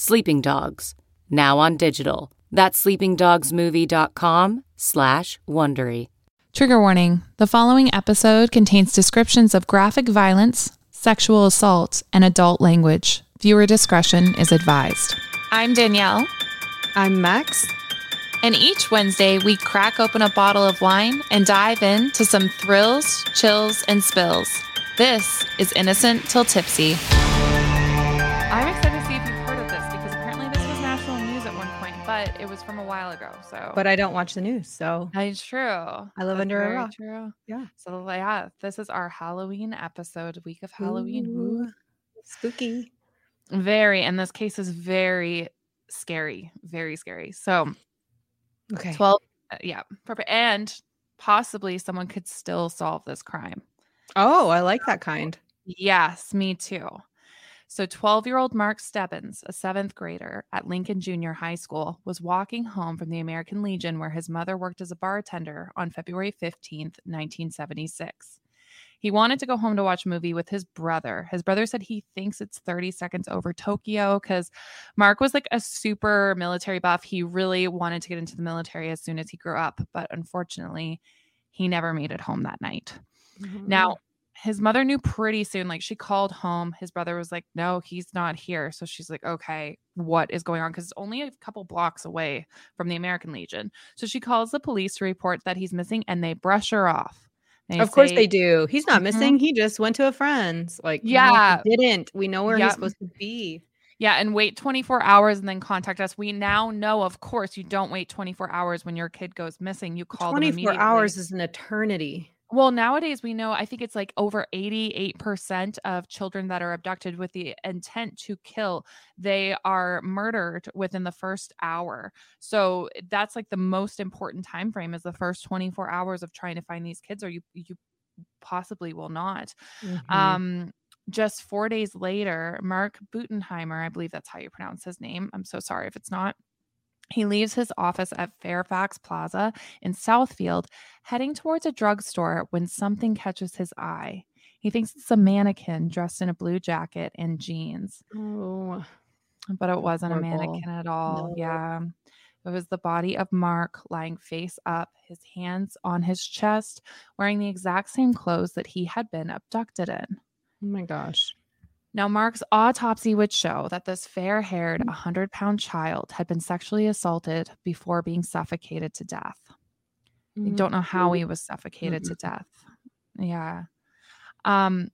Sleeping Dogs, now on digital. That's sleepingdogsmovie.com slash Wondery. Trigger warning the following episode contains descriptions of graphic violence, sexual assault, and adult language. Viewer discretion is advised. I'm Danielle. I'm Max. And each Wednesday, we crack open a bottle of wine and dive into some thrills, chills, and spills. This is Innocent Till Tipsy. I'm excited but it was from a while ago. So, But I don't watch the news, so That's true. I live That's under a rock. True. Yeah. So yeah, this is our Halloween episode, week of Halloween. Woo. Ooh, spooky. Very, and this case is very scary, very scary. So Okay. 12, uh, yeah, perfect. And possibly someone could still solve this crime. Oh, I like that kind. Yes, me too. So 12 year old Mark Stebbins, a seventh grader at Lincoln Junior High School, was walking home from the American Legion where his mother worked as a bartender on February 15th, 1976. He wanted to go home to watch a movie with his brother. His brother said he thinks it's 30 seconds over Tokyo because Mark was like a super military buff. He really wanted to get into the military as soon as he grew up, but unfortunately, he never made it home that night. Mm-hmm. Now, his mother knew pretty soon. Like she called home. His brother was like, No, he's not here. So she's like, Okay, what is going on? Because it's only a couple blocks away from the American Legion. So she calls the police to report that he's missing and they brush her off. They of course they do. He's not Mhm. missing. He just went to a friend's. Like, no, Yeah. didn't. We know where Yep. he's supposed to be. Yeah, and wait 24 hours and then contact us. We now know, of course, you don't wait 24 hours when your kid goes missing. You call them 24 immediately. hours is an eternity. Well, nowadays we know, I think it's like over 88% of children that are abducted with the intent to kill, they are murdered within the first hour. So that's like the most important time frame is the first 24 hours of trying to find these kids or you you possibly will not. Mhm. Um just 4 days later, Mark Butenheimer, I believe that's how you pronounce his name. I'm so sorry if it's not. He leaves his office at Fairfax Plaza in Southfield, heading towards a drugstore when something catches his eye. He thinks it's a mannequin dressed in a blue jacket and jeans, oh, but it wasn't a mannequin at all. No. Yeah. It was the body of Mark lying face up, his hands on his chest, wearing the exact same clothes that he had been abducted in. oh my gosh. Now, Mark's autopsy would show that this fair haired, 100 mm. pound child had been sexually assaulted before being suffocated to death. I mm, don't know how he was suffocated to mm-hmm. death. Yeah. Um,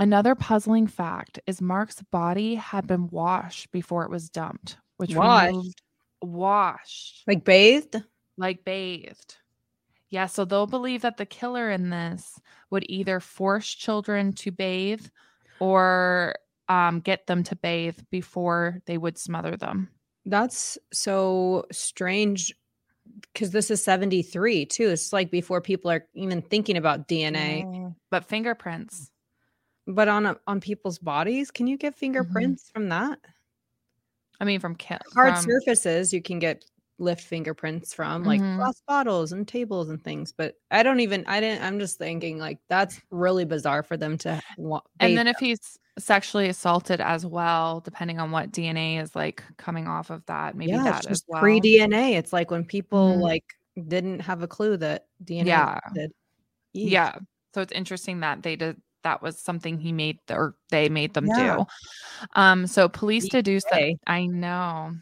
another puzzling fact is Mark's body had been washed before it was dumped, which Washed? removed washed Like bathed? like bathed. Yeah, so they'll believe that the killer in this would either force children to bathe or um, get them to bathe before they would smother them. That's so strange because this is 73 too. It's like before people are even thinking about DNA. Oh, But fingerprints. But on a, on people's bodies, can you get fingerprints from that? I mean, from ki- Hard from, surfaces you can get lift fingerprints from like Mhm. glass bottles and tables and things. But I don't even I didn't I'm just thinking like that's really bizarre for them to want And then if he's sexually assaulted as well, depending on what DNA is like coming off of that, maybe yeah, that it's as well. pre DNA. It's like when people Mhm. like didn't have a clue that DNA Yeah. Yeah. So it's interesting that they did that was something he made or they made them Yeah. do. Um so police deduced that. I know.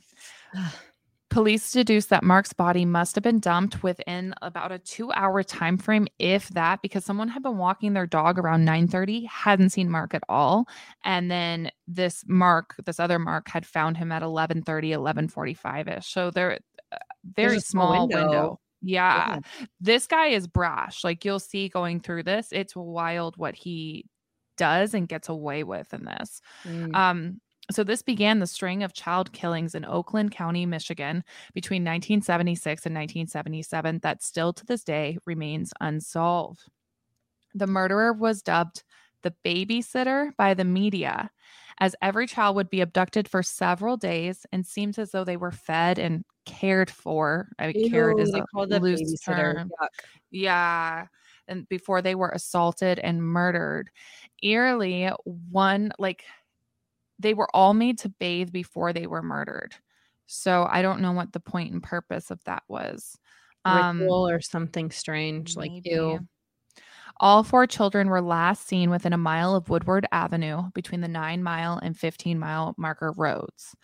Police deduced that Mark's body must have been dumped within about a 2-hour time frame if that because someone had been walking their dog around 9:30 hadn't seen Mark at all and then this Mark this other Mark had found him at 11:30 11:45ish. So they're uh, very small small window. window. Yeah. This guy is brash. Like you'll see going through this, it's wild what he does and gets away with in this. Mm. Um, So, this began the string of child killings in Oakland County, Michigan between 1976 and 1977 that still to this day remains unsolved. The murderer was dubbed the babysitter by the media, as every child would be abducted for several days and seems as though they were fed and cared for. I mean, cared is a called loose babysitter. term. Yuck. Yeah. And before they were assaulted and murdered. Eerily, one like they were all made to bathe before they were murdered. So I don't know what the point and purpose of that was. Um, Ritual or something strange. Like you. All four children were last seen within a mile of Woodward Avenue between the nine mile and 15 mile marker roads.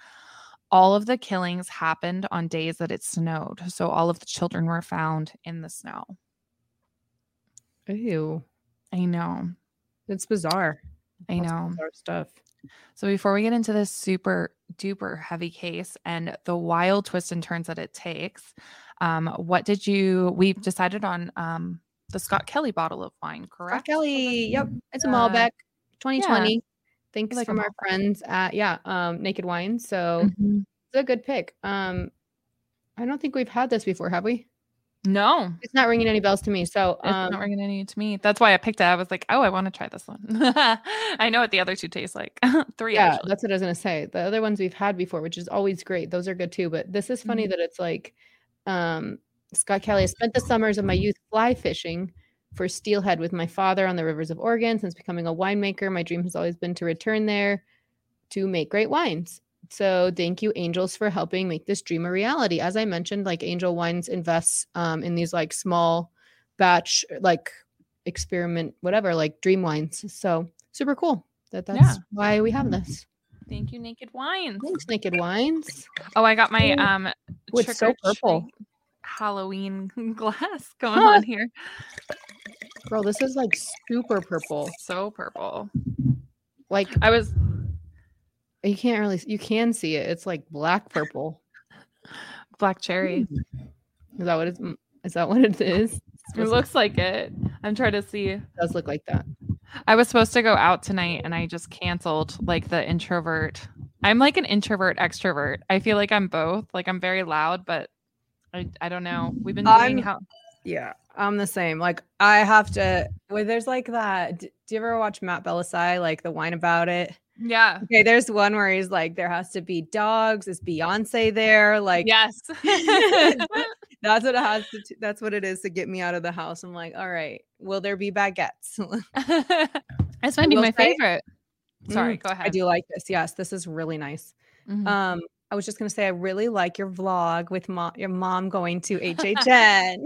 All of the killings happened on days that it snowed. So all of the children were found in the snow. Ew. I know. It's bizarre. I know. bizarre stuff. So before we get into this super duper heavy case and the wild twists and turns that it takes, um, what did you? We've decided on um, the Scott Kelly bottle of wine, correct? Scott? Kelly. Yep. It's a Yeah. Malbec 2020. Thanks like from our friends at yeah, um, Naked Wine. So Mhm. it's a good pick. Um, I don't think we've had this before, have we? No, It's not ringing any bells to me. So it's um, not ringing any to me. That's why I picked it. I was like, oh, I want to try this one. I know what the other two taste like. Three, yeah, actually. that's what I was gonna say. The other ones we've had before, which is always great. Those are good too. But this is funny Mm-hmm. that it's like um Scott Kelly. I spent the summers of my youth fly fishing for steelhead with my father on the rivers of Oregon. Since becoming a winemaker, my dream has always been to return there to make great wines. So thank you, Angels, for helping make this dream a reality. As I mentioned, like Angel Wines invests um, in these like small batch, like experiment, whatever, like dream wines. So super cool that that's Yeah. why we have this. Thank you, Naked Wines. Thanks, Naked Wines. Oh, I got my Oh. um Ooh, it's so purple. Halloween glass going Huh. on here. Girl, this is like super purple. So purple. Like I was you can't really you can see it. It's like black purple. black cherry. Hmm. Is that what it's mm, is that what it is? It looks like it. I'm trying to see. it does look like that. I was supposed to go out tonight and I just canceled like the introvert. I'm like an introvert extrovert. I feel like I'm both. Like I'm very loud, but I, I don't know. We've been doing how Yeah, I'm the same. Like I have to. Well, there's like that. d- Do you ever watch Matt Bellassai, like the wine about it? Yeah. Okay, there's one where he's like, there has to be dogs. Is Beyonce there? Like, Yes. that's what it has to. t- That's what it is to get me out of the house. I'm like, all right, will there be baguettes? this might be my say- favorite. Sorry, Mm, go ahead. I do like this. Yes, this is really nice. Mhm. Um, I was just gonna say I really like your vlog with mom, your mom going to HHN.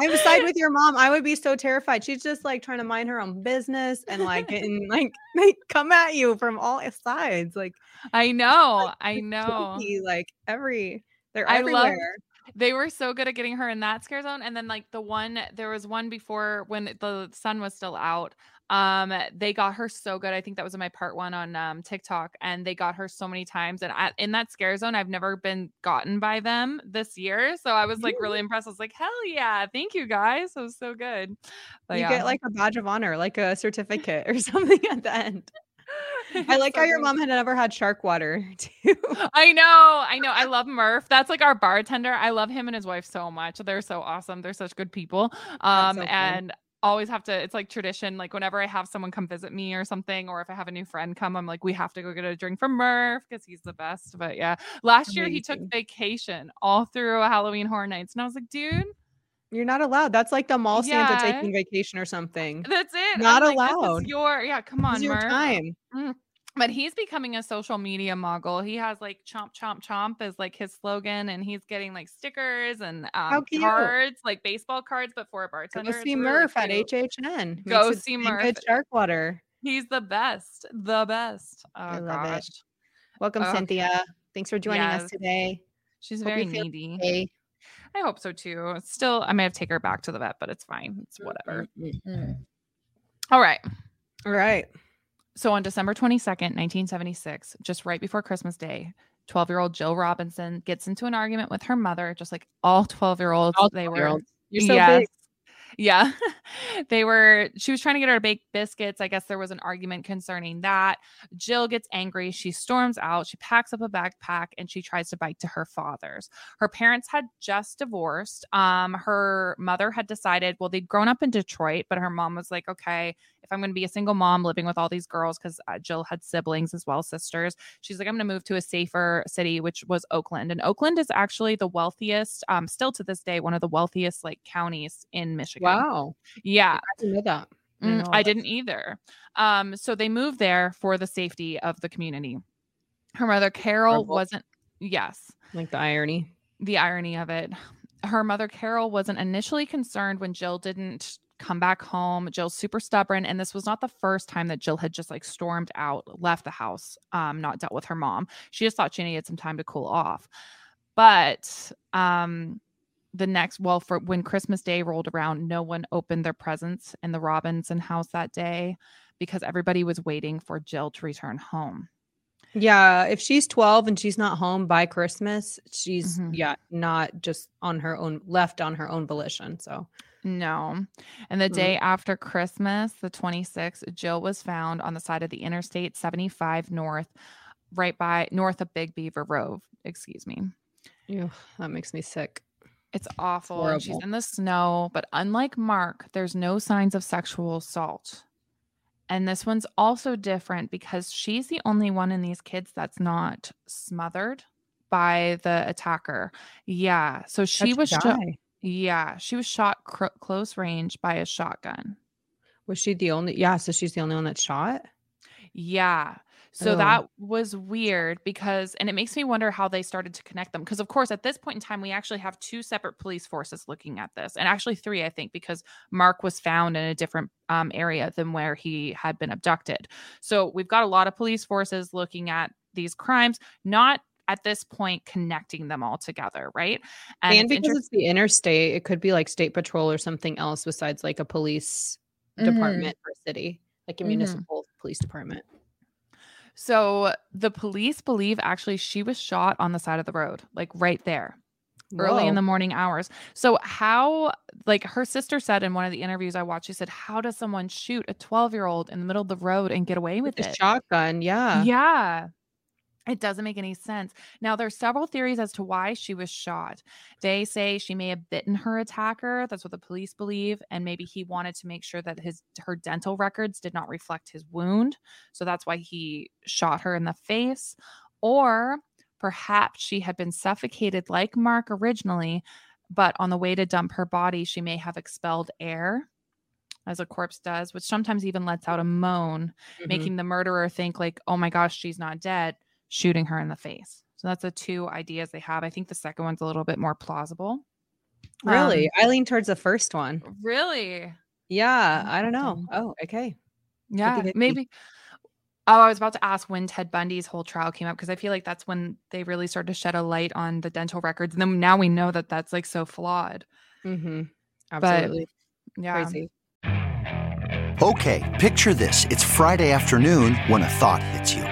I'm side with your mom. I would be so terrified. She's just like trying to mind her own business and like getting like they come at you from all sides. Like I know. I know. tricky, like every they're I love- everywhere. They were so good at getting her in that scare zone. And then like the one there was one before when the sun was still out. Um, they got her so good. I think that was in my part one on um TikTok, and they got her so many times. And I, in that scare zone, I've never been gotten by them this year. So I was like really impressed. I was like, hell yeah, thank you guys. It was so good. But you yeah. get like a badge of honor, like a certificate or something at the end. I like So how your mom had never had shark water too. I know, I know. I love Murph. That's like our bartender. I love him and his wife so much. They're so awesome. They're such good people. Um, so and always have to. It's like tradition. Like whenever I have someone come visit me or something, or if I have a new friend come, I'm like, we have to go get a drink from Murph because he's the best. But yeah, last year he took vacation all through Halloween Horror Nights, and I was like, dude, You're not allowed. That's like the mall Santa taking vacation or something. that's it. Not I'm like, allowed. your yeah. Come on, your Murph. time. Mm. But he's becoming a social media mogul. He has like chomp chomp chomp as like his slogan, and he's getting like stickers and um, cards, like baseball cards, but for a Go see really Murph at. HHN. Go Makes see Murph. Good shark water. He's the best, the best. Oh I love it. gosh, Welcome, Okay. Cynthia. Thanks for joining Yes. us today. she's Hope very needy. Hey. I hope so too. Still, I may have to take her back to the vet, but it's fine. It's mm, mm, whatever. Mm, All right. All right. So on December 22nd, 1976, just right before Christmas Day, 12 year old Jill Robinson gets into an argument with her mother, just like all 12 year olds. They were 12-year-olds. You're so Yes. big. Yeah. they were, she was trying to get her to bake biscuits. I guess there was an argument concerning that. Jill gets angry. She storms out. She packs up a backpack and she tries to bike to her father's. Her parents had just divorced. Um, her mother had decided, well, they'd grown up in Detroit, but her mom was like, okay, if I'm going to be a single mom living with all these girls, because uh, Jill had siblings as well, sisters, she's like, I'm going to move to a safer city, which was Oakland. And Oakland is actually the wealthiest, um, still to this day, one of the wealthiest like counties in Michigan. Wow. Yeah. I didn't know that. I didn't Mm, know I didn't either. Um, so they moved there for the safety of the community. Her mother, Carol, Horrible. wasn't, yes, Like the irony. the irony of it. Her mother, Carol, wasn't initially concerned when Jill didn't come back home. Jill's super stubborn. And this was not the first time that Jill had just like stormed out, left the house, um, not dealt with her mom. She just thought she needed some time to cool off. But um, the next, well, for when Christmas Day rolled around, no one opened their presents in the Robinson house that day because everybody was waiting for Jill to return home. Yeah, if she's 12 and she's not home by Christmas, she's Mhm. yeah, not just on her own left on her own volition. So No. And the Mhm. day after Christmas, the 26th, Jill was found on the side of the Interstate 75 North, right by north of Big Beaver Road. Excuse me. ew, that makes me sick. It's awful. and she's in the snow, but unlike Mark, there's no signs of sexual assault. And this one's also different because she's the only one in these kids that's not smothered by the attacker. Yeah. So she Such was. Yeah. She was shot cr- close range by a shotgun. Was she the only yeah, so she's the only one that shot? Yeah. So Ugh. that was weird because, and it makes me wonder how they started to connect them. Because, of course, at this point in time, we actually have two separate police forces looking at this, and actually three, I think, because Mark was found in a different um, area than where he had been abducted. So we've got a lot of police forces looking at these crimes, not at this point connecting them all together, right? And, it's because it's the interstate, it could be like state patrol or something else besides like a police Mhm. department or city, like a Mhm. municipal police department. So the police believe actually she was shot on the side of the road, like right there. early in the morning hours. So how like her sister said in one of the interviews I watched, she said, How does someone shoot a 12 year old in the middle of the road and get away with With a it? shotgun, yeah. Yeah. It doesn't make any sense. Now, there's several theories as to why she was shot. They say she may have bitten her attacker. That's what the police believe, and maybe he wanted to make sure that his her dental records did not reflect his wound, so that's why he shot her in the face. Or perhaps she had been suffocated like Mark originally, but on the way to dump her body, she may have expelled air, as a corpse does, which sometimes even lets out a moan Mhm. making the murderer think like, "Oh my gosh, she's not dead," shooting her in the face. So that's the two ideas they have. I think the second one's a little bit more plausible. Really? Um, I lean towards the first one. really? Yeah, I don't know. Oh, okay. Yeah, maybe. Oh, I was about to ask when Ted Bundy's whole trial came up because I feel like that's when they really started to shed a light on the dental records, and then now we know that that's like so flawed. Mm-hmm. Absolutely. Yeah. Crazy. Okay, picture this. It's Friday afternoon when a thought hits you.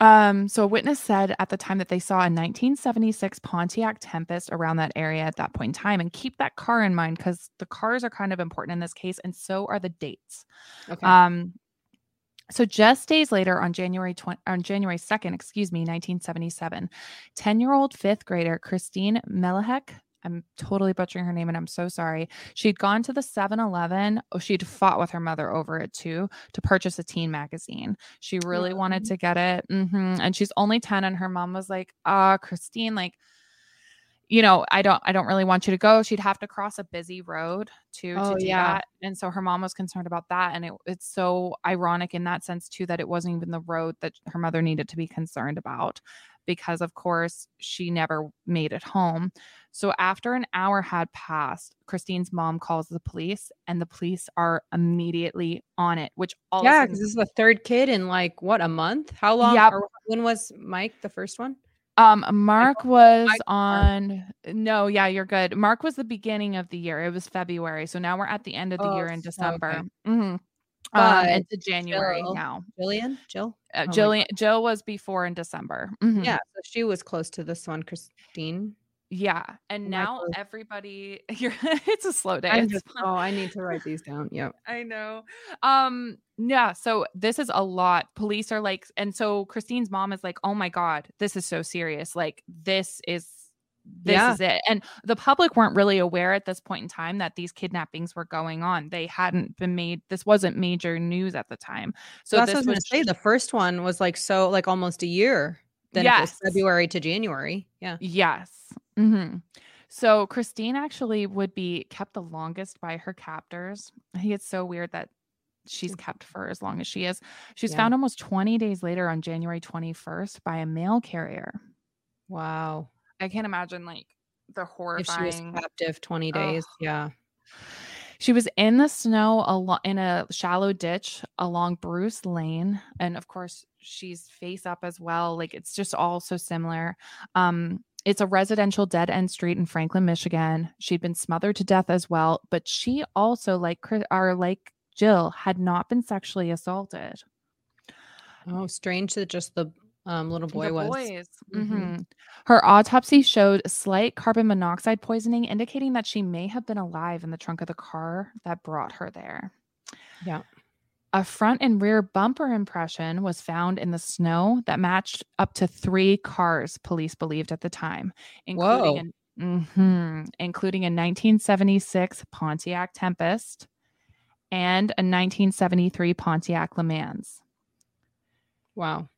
Um, so a witness said at the time that they saw a 1976 Pontiac Tempest around that area at that point in time, and keep that car in mind because the cars are kind of important in this case, and so are the dates. Okay. Um, so just days later, on January 20, on January 2nd, excuse me, 1977, 10-year-old fifth grader Kristine Melahek I'm totally butchering her name and I'm so sorry. She'd gone to the 7 Eleven. Oh, she'd fought with her mother over it too to purchase a teen magazine. She really wanted to get it. hmm And she's only 10. And her mom was like, ah, Kristine, like, you know, I don't, I don't really want you to go. She'd have to cross a busy road to, Oh, to do yeah. that. And so her mom was concerned about that. And it, it's so ironic in that sense too, that it wasn't even the road that her mother needed to be concerned about because of course she never made it home. So after an hour had passed, Kristine's mom calls the police and the police are immediately on it, which all Yeah, because this is the third kid in like what a month? How long? Yeah. when was Mike the first one? Um, Mark was Mark. on. No, yeah, you're good. Mark was the beginning of the year. It was February, so now we're at the end of the Oh, year in okay. December. Mhm. Um, But into January Jill- now. Jillian, Jill. Uh, Oh Jillian, Jill was before in December. Mhm. Yeah, so she was close to this one, Kristine. yeah, and now everybody. You're. it's a slow day. Just, oh, I need to write these down. Yep. I know. Um, yeah, so this is a lot. Police are like, and so Kristine's mom is like, oh my God, this is so serious. Like, this is this Yeah. is it. And the public weren't really aware at this point in time that these kidnappings were going on. They hadn't been made, this wasn't major news at the time. So that's this what I was gonna say. The first one was like so like almost a year. Then it was Yes. February to January. Yeah. Yes. hmm So Kristine actually would be kept the longest by her captors. I think it's so weird that she's kept for as long as she is. She's Yeah. found almost 20 days later on January 21st by a mail carrier. Wow. I can't imagine like the horrifying. If she was captive 20 days. Yeah. She was in the snow alo- in a shallow ditch along Bruce Lane, and of course, she's face up as well. Like it's just all so similar. Um, it's a residential dead end street in Franklin, Michigan. She'd been smothered to death as well, but she also, like Chris, or like Jill, had not been sexually assaulted. Oh, strange that just the um, little boy the was. boys. Mhm. Mhm. Her autopsy showed slight carbon monoxide poisoning, indicating that she may have been alive in the trunk of the car that brought her there. Yeah. A front and rear bumper impression was found in the snow that matched up to three cars, police believed at the time, including an, Mhm, including a 1976 Pontiac Tempest and a 1973 Pontiac Le Mans. Wow.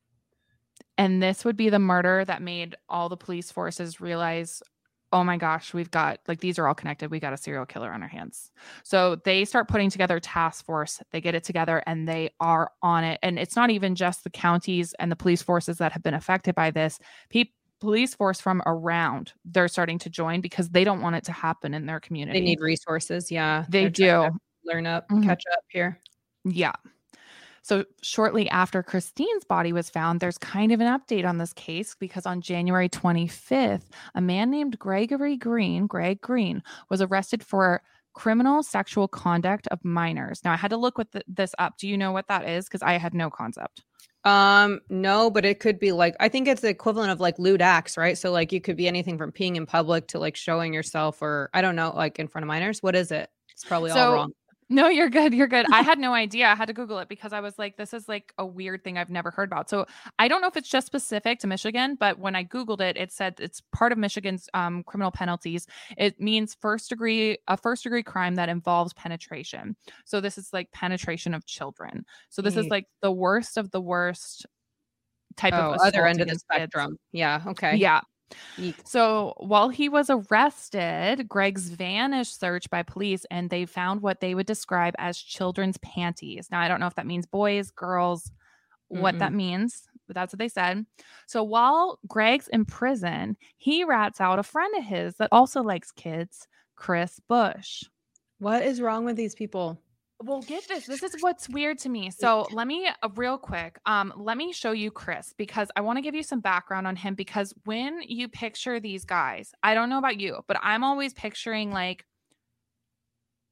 And this would be the murder that made all the police forces realize, oh my gosh, we've got like these are all connected. We got a serial killer on our hands. So they start putting together a task force. They get it together and they are on it. And it's not even just the counties and the police forces that have been affected by this. Police force from around they're starting to join because they don't want it to happen in their community. They need resources. Yeah. They do. Learn up, Mhm. catch up here. Yeah. So shortly after Kristine's body was found, there's kind of an update on this case because on January 25th, a man named Gregory Greene, Greg Greene, was arrested for criminal sexual conduct of minors. Now I had to look with th- this up. Do you know what that is? Because I had no concept. Um, no, but it could be like I think it's the equivalent of like lewd acts, right? So like you could be anything from peeing in public to like showing yourself or I don't know, like in front of minors. What is it? It's probably all wrong. No, you're good. You're good. I had no idea. I had to Google it because I was like, this is like a weird thing I've never heard about. So I don't know if it's just specific to Michigan, but when I Googled it, it said it's part of Michigan's um, criminal penalties. It means first degree, a first degree crime that involves penetration. So this is like penetration of children. So this is like the worst of the worst type Oh, of other end of the against kids. spectrum. Yeah. Okay. Yeah. Eek. So while he was arrested, Greg's van is searched by police and they found what they would describe as children's panties. Now, I don't know if that means boys, girls, what that mm-hmm. means, but that's what they said. So while Greg's in prison, he rats out a friend of his that also likes kids, Chris Busch. What is wrong with these people? Well, get this. This is what's weird to me. So let me uh, real quick. Um, let me show you Chris because I want to give you some background on him because when you picture these guys, I don't know about you, but I'm always picturing like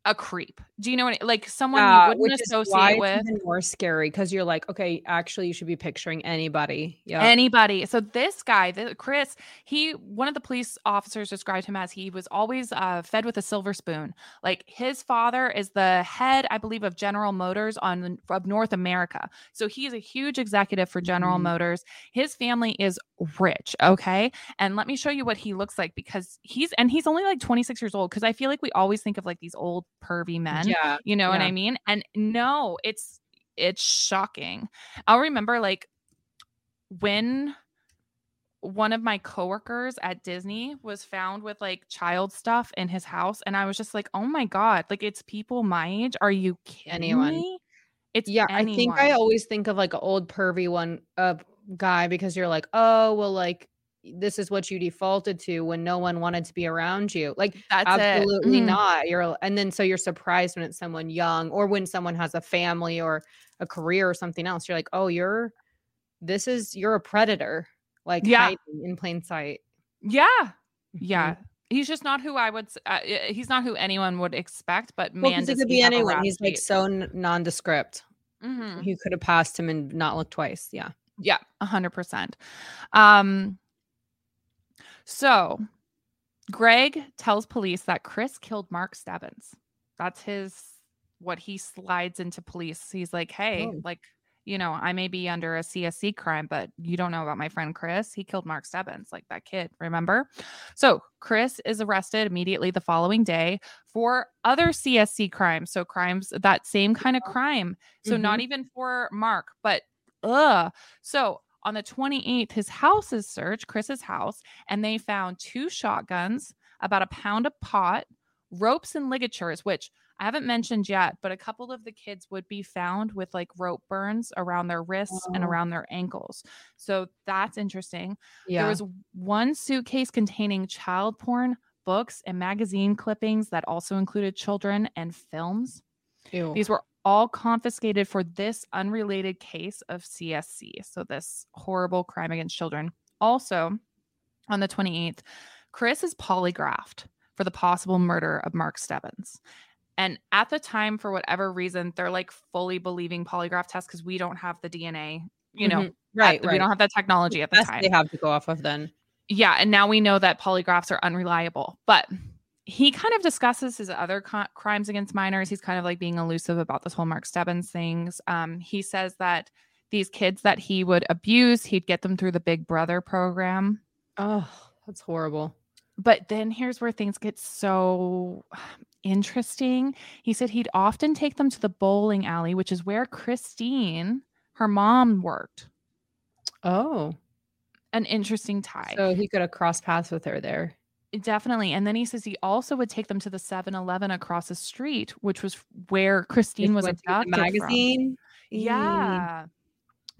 a creep. Do you know what? Like someone you wouldn't which is why associate with. even more scary because you're like, okay, actually, you should be picturing anybody. Yeah. anybody. So this guy, the, Chris, he one of the police officers described him as he was always uh, fed with a silver spoon. Like his father is the head, I believe, of General Motors on of North America. So he's a huge executive for General Mhm. Motors. His family is rich. Okay. And let me show you what he looks like because he's, and he's only like 26 years old. Cause I feel like we always think of like these old pervy men. Yeah. You know what. I mean? And no, it's, it's shocking. I'll remember like when one of my coworkers at Disney was found with like child stuff in his house, and I was just like, "Oh my god! Like it's people my age. Are you kidding Anyone. me?" It's Yeah, I think I always think of like an old pervy one uh guy because you're like, oh well, like this is what you defaulted to when no one wanted to be around you. Like That's absolutely it. Mhm. not. You're and then so you're surprised when it's someone young or when someone has a family or a career or something else. You're like, oh, you're this is you're a predator, like Yeah. hiding in plain sight. Yeah, Mhm. yeah. He's just not who I would. Uh, he's not who anyone would expect. But man, he does could he be anyone. He's like so n- nondescript. Mhm. You could have passed him and not looked twice. Yeah. Yeah, a hundred percent. Um. So, Greg tells police that Chris killed Mark Stebbins. That's his what he slides into police. He's like, "Hey, Oh. like, you know, I may be under a CSC crime, but you don't know about my friend Chris. He killed Mark Stebbins, like that kid. Remember?" So Chris is arrested immediately the following day for other CSC crimes. So crimes that same kind of crime. So not even for Mark, but ugh. So on the 28th, his house is searched, Chris's house, and they found two shotguns, about a pound of pot, ropes and ligatures, which I haven't mentioned yet, but a couple of the kids would be found with like rope burns around their wrists and Oh. around their ankles. So that's interesting. Yeah. There was one suitcase containing child porn, books, and magazine clippings that also included children and films. Ew. These were all confiscated for this unrelated case of CSC. So, this horrible crime against children. Also, on the 28th, Chris is polygraphed for the possible murder of Mark Stebbins. And at the time, for whatever reason, they're like fully believing polygraph tests because we don't have the DNA, you know, Mhm. right, right. we don't have that technology at the time. they have to go off of then. Yeah, and now we know that polygraphs are unreliable. But he kind of discusses his other co- crimes against minors. He's kind of like being elusive about this whole Mark Stebbins things. Um, he says that these kids that he would abuse, he'd get them through the Big Brother program. Oh, that's horrible. But then here's where things get so interesting. He said he'd often take them to the bowling alley, which is where Kristine, her mom, worked. Oh, An interesting tie. so he could have crossed paths with her there. Definitely. And then he says he also would take them to the 7 Eleven across the street, which was where Kristine was went to get abducted. from. magazine. Eee. Yeah.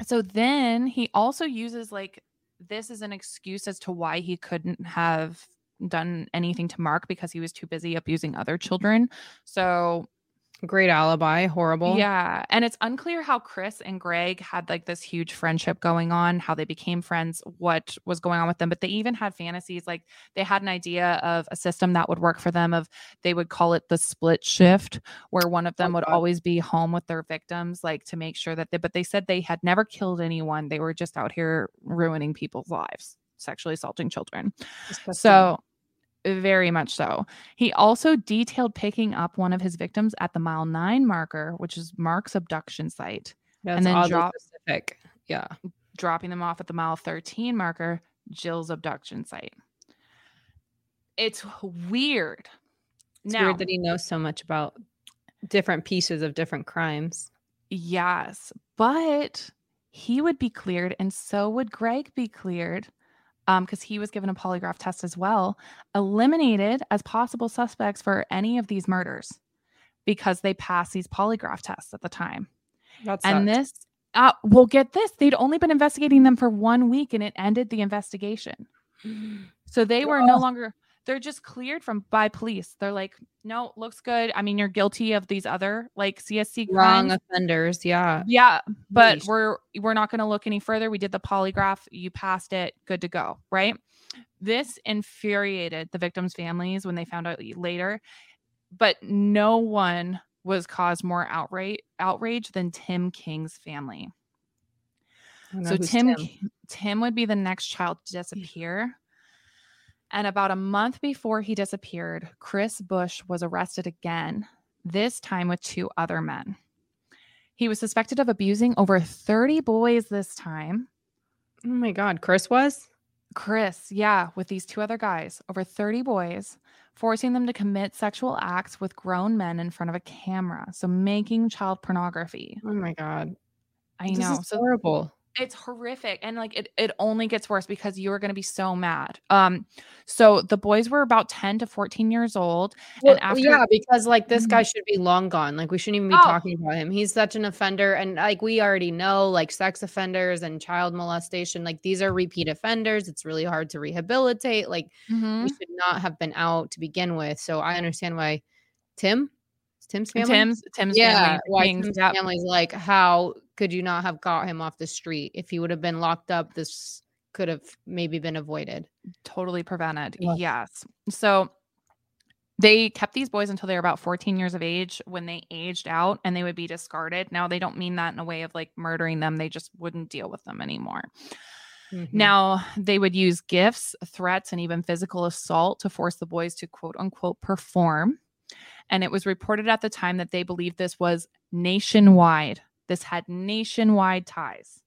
So then he also uses like this as an excuse as to why he couldn't have done anything to Mark because he was too busy abusing other children. So Great alibi. Horrible. yeah, and it's unclear how Chris and Greg had like this huge friendship going on, how they became friends, what was going on with them, but they even had fantasies like they had an idea of a system that would work for them of they would call it the split shift where one of them Oh, would God. always be home with their victims like to make sure that they but they said they had never killed anyone. They were just out here ruining people's lives, sexually assaulting children. Disgusting. So, very much so. He also detailed picking up one of his victims at the mile nine marker, which is Mark's abduction site, and then drop- specific. Yeah. dropping them off at the mile 13 marker, Jill's abduction site. It's weird. It's now, weird that he knows so much about different pieces of different crimes. yes, but he would be cleared, and so would Greg be cleared because he was given a polygraph test as well, eliminated as possible suspects for any of these murders because they passed these polygraph tests at the time. That's and this, uh, well, get this, they'd only been investigating them for one week and it ended the investigation. So they were no longer, they're just cleared from by police. They're like, no, looks good. I mean, you're guilty of these other like CSC wrong crimes. offenders. Yeah. Yeah, but we're we're not going to look any further. We did the polygraph. You passed it. Good to go. Right. This infuriated the victims' families when they found out later, but no one was caused more outrage outrage than Tim King's family. So who's Tim, Tim would be the next child to disappear. And about a month before he disappeared, Chris Busch was arrested again, this time with two other men. He was suspected of abusing over 30 boys this time. Oh my God. Chris was? Chris, yeah, with these two other guys, over 30 boys, forcing them to commit sexual acts with grown men in front of a camera. So making child pornography. Oh my God. I This know. is So horrible. It's horrific and like it, it only gets worse because you are going to be so mad um so the boys were about 10 to 14 years old Well, and after yeah, because like this Mhm. guy should be long gone. Like we shouldn't even be Oh. talking about him. He's such an offender, and like we already know, like sex offenders and child molestation, like these are repeat offenders. It's really hard to rehabilitate. Like Mhm. we should not have been out to begin with. So I understand why Tim, Tim's family, tim's tim's yeah, family why Kings, Tim's yep. family's like, how could you not have got him off the street? If he would have been locked up, this could have maybe been avoided. totally prevented Ugh. yes so they kept these boys until they were about 14 years of age when they aged out and they would be discarded now they don't mean that in a way of like murdering them they just wouldn't deal with them anymore Mhm. Now, they would use gifts, threats, and even physical assault to force the boys to quote unquote perform. And it was reported at the time that they believed this was nationwide. This had nationwide ties.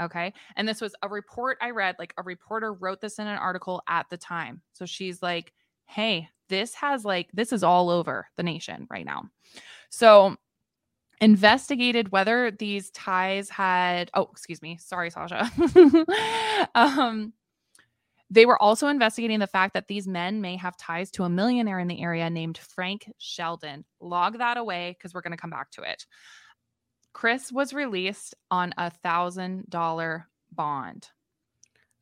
Okay. And this was a report I read, like a reporter wrote this in an article at the time. So she's like, hey, this has like, this is all over the nation right now. So investigated whether these ties had oh excuse me sorry sasha um they were also investigating the fact that these men may have ties to a millionaire in the area named frank shelden. Log that away because we're going to come back to it. Chris was released on a thousand dollar bond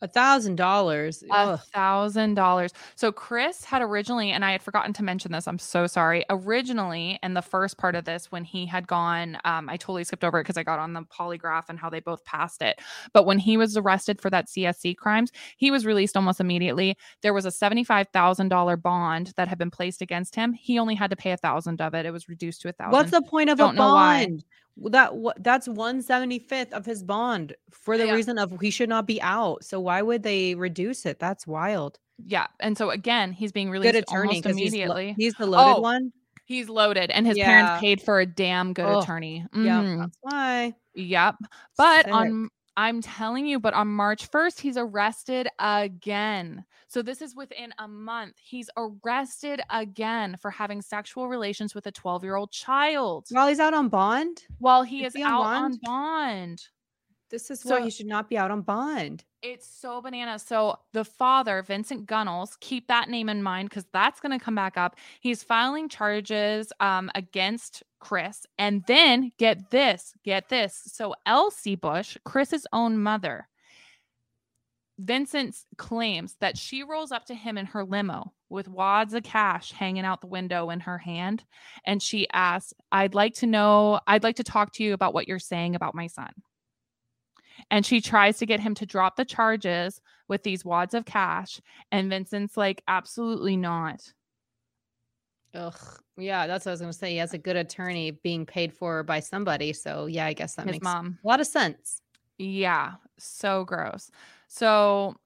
a thousand dollars. a thousand dollars. So Chris had originally, and I had forgotten to mention this. I'm so sorry. Originally, in the first part of this, when he had gone, um, I totally skipped over it because I got on the polygraph and how they both passed it. But when he was arrested for that CSC crimes, he was released almost immediately. There was a seventy-five thousand dollar bond that had been placed against him. He only had to pay a thousand of it. It was reduced to a thousand. What's the point of Don't a know why. That what that's one seventy fifth of his bond for the Yeah. reason of he should not be out. So why would they reduce it? That's wild. yeah, and so again, he's being released Good attorney almost 'cause he's, lo- immediately. he's the loaded Oh, one. He's loaded, and his Yeah. parents paid for a damn good Ugh. attorney. Yeah, Mhm. that's why. Yep. But Sick. on I'm telling you, but on March 1st, he's arrested again. So this is within a month. He's arrested again for having sexual relations with a 12 year old child While he's out on bond, while he Is is he on out bond? on bond. this is So- why he should not be out on bond. It's so bananas. So the father, Vincent Gunnels, keep that name in mind because that's going to come back up. He's filing charges um, against Chris, and then get this, get this. So Elsie Busch, Chris's own mother, Vincent claims that she rolls up to him in her limo with wads of cash hanging out the window in her hand, and she asks, "I'd like to know. I'd like to talk to you about what you're saying about my son." And she tries to get him to drop the charges with these wads of cash and vincent's like absolutely not Ugh. Yeah, that's what I was gonna say. He has a good attorney being paid for by somebody. So yeah, I guess that his makes mom a lot of sense. yeah so gross so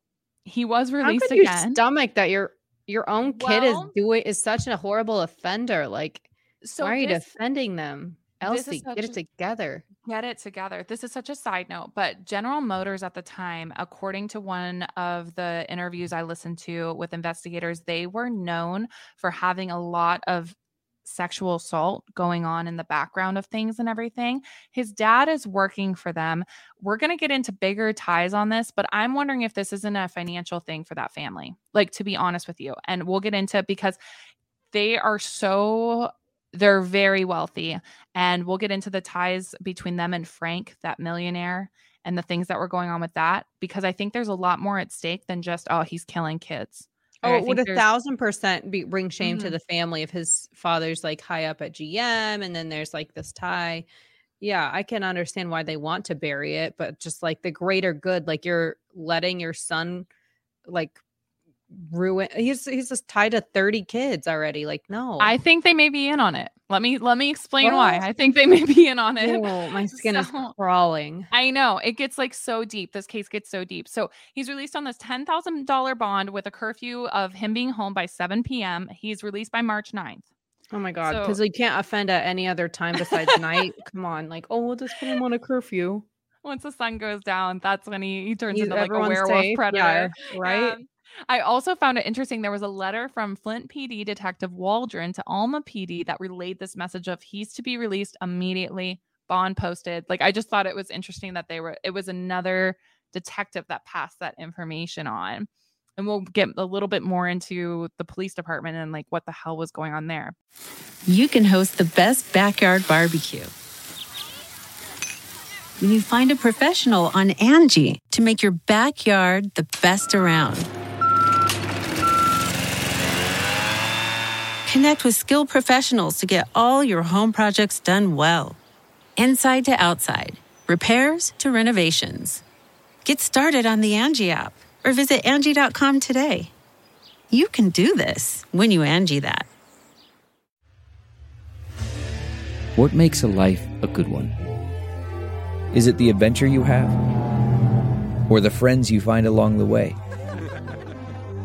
he was released How could you stomach that your your own kid is doing is such a horrible offender? Like, so why are you this- defending them? Elsie, get it a- together. get it together. This is such a side note, but General Motors at the time, according to one of the interviews I listened to with investigators, they were known for having a lot of sexual assault going on in the background of things and everything. His dad is working for them. We're going to get into bigger ties on this, but I'm wondering if this isn't a financial thing for that family. Like to be honest with you, and we'll get into it because they are so they're very wealthy and we'll get into the ties between them and Frank, that millionaire, and the things that were going on with that because I think there's a lot more at stake than just oh he's killing kids. Oh, it would a thousand percent be, bring shame to Mhm. the family if his father's like high up at GM and then there's like this tie. Yeah, I can understand why they want to bury it, but just like the greater good, like you're letting your son like ruin he's he's just tied to 30 kids already. Like, no. I think they may be in on it. Let me let me explain why. I think they may be in on it. Ew, my skin is crawling. I know it gets like so deep. This case gets so deep. So he's released on this ten thousand dollar bond with a curfew of him being home by seven p.m. He's released by March 9th. Oh my god, So- because you can't offend at any other time besides night. Come on, like, oh, we'll just put him on a curfew. Once the sun goes down, that's when he, he turns He's- into like a werewolf safe, predator. yeah, right? Um, I also found it interesting. There was a letter from Flint PD Detective Waldron to Alma PD that relayed this message of he's to be released immediately, bond posted. Like I just thought it was interesting that they were it was another detective that passed that information on. And we'll get a little bit more into the police department and like what the hell was going on there. you can host the best backyard barbecue. When you find a professional on Angie to make your backyard the best around. Connect with skilled professionals to get all your home projects done well. Inside to outside, repairs to renovations. Get started on the Angie app or visit Angie.com today. You can do this when you Angie that. What makes a life a good one? Is it the adventure you have? Or the friends you find along the way?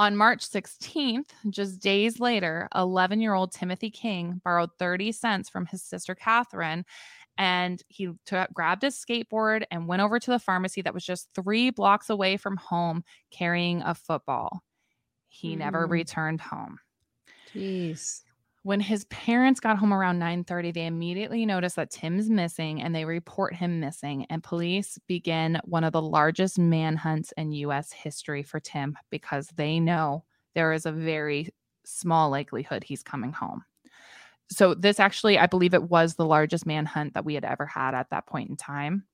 On March 16th, just days later, 11 year old Timothy King borrowed 30 cents from his sister Catherine and he took, grabbed his skateboard and went over to the pharmacy that was just three blocks away from home carrying a football. He never Mm. returned home. Jeez. When his parents got home around 9:30, they immediately noticed that Tim's missing and they report him missing and police begin one of the largest manhunts in US history for Tim because they know there is a very small likelihood he's coming home. So this actually I believe it was the largest manhunt that we had ever had at that point in time.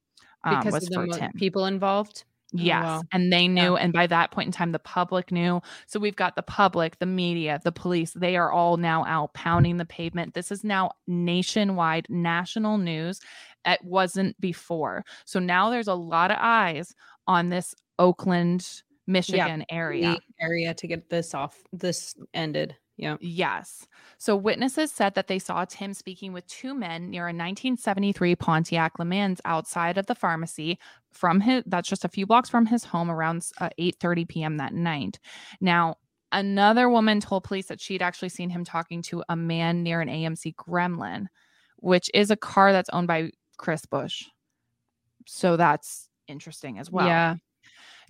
um, Because of the mo- people involved. Oh, Yes. wow. And they knew. And by that point in time, the public knew. So we've got the public, the media, the police. They are all now out pounding the pavement. This is now nationwide, national news. It wasn't before. So now there's a lot of eyes on this Oakland, Michigan area. The area to get this off, this ended. Yeah. Yes. So witnesses said that they saw Tim speaking with two men near a 1973 Pontiac Le Mans outside of the pharmacy from his that's just a few blocks from his home around uh, 8:30 p.m. that night. Now, another woman told police that she'd actually seen him talking to a man near an AMC Gremlin, which is a car that's owned by Chris Busch. So that's interesting as well. Yeah.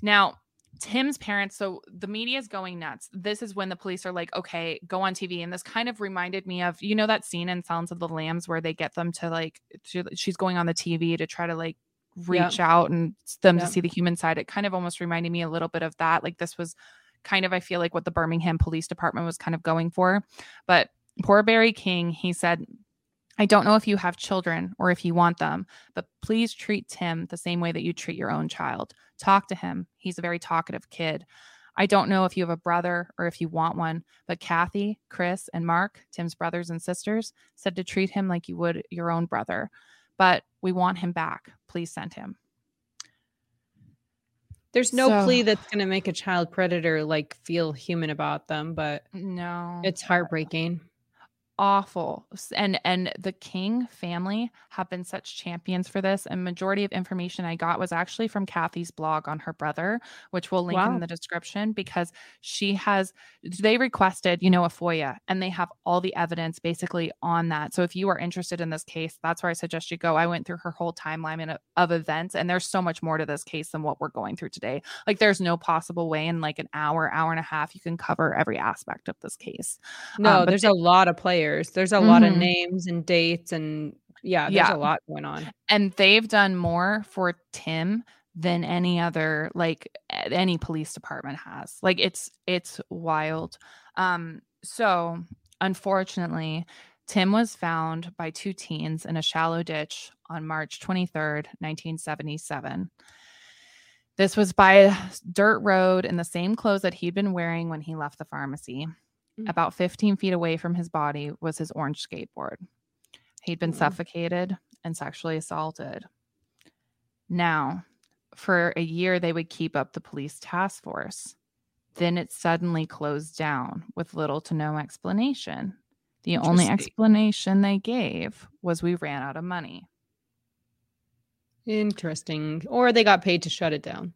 Now, Tim's parents, so the media is going nuts. This is when the police are like, okay, go on TV. And this kind of reminded me of, you know, that scene in Silence of the Lambs where they get them to like, to, she's going on the TV to try to like reach out and them Yeah. to see the human side. It kind of almost reminded me a little bit of that. Like this was kind of, I feel like what the Birmingham Police Department was kind of going for. But poor Barry King, he said, I don't know if you have children or if you want them, but please treat Tim the same way that you treat your own child. Talk to him. He's a very talkative kid. I don't know if you have a brother or if you want one, but Kathy, Chris, and Mark, Tim's brothers and sisters, said to treat him like you would your own brother. But we want him back. Please send him. There's no So- plea that's going to make a child predator like feel human about them, but No. it's heartbreaking. Awful and and the king family have been such champions for this and majority of information i got was actually from kathy's blog on her brother which we'll link Wow. in the description because she has they requested you know a foia and they have all the evidence basically on that so if you are interested in this case that's where i suggest you go i went through her whole timeline uh, of events and there's so much more to this case than what we're going through today like there's no possible way in like an hour hour and a half you can cover every aspect of this case um, No, but there's they- a lot of players. There's a lot of names and dates and yeah, there's Yeah. a lot going on. and they've done more for Tim than any other like any police department has. Like it's it's wild. Um so unfortunately Tim was found by two teens in a shallow ditch on March 23rd, 1977. This was by a dirt road in the same clothes that he'd been wearing when he left the pharmacy. Mm. About 15 feet away from his body was his orange skateboard. He'd been Wow. suffocated and sexually assaulted. Now, for a year, they would keep up the police task force. then it suddenly closed down with little to no explanation. The only explanation they gave was we ran out of money. Interesting. Or they got paid to shut it down.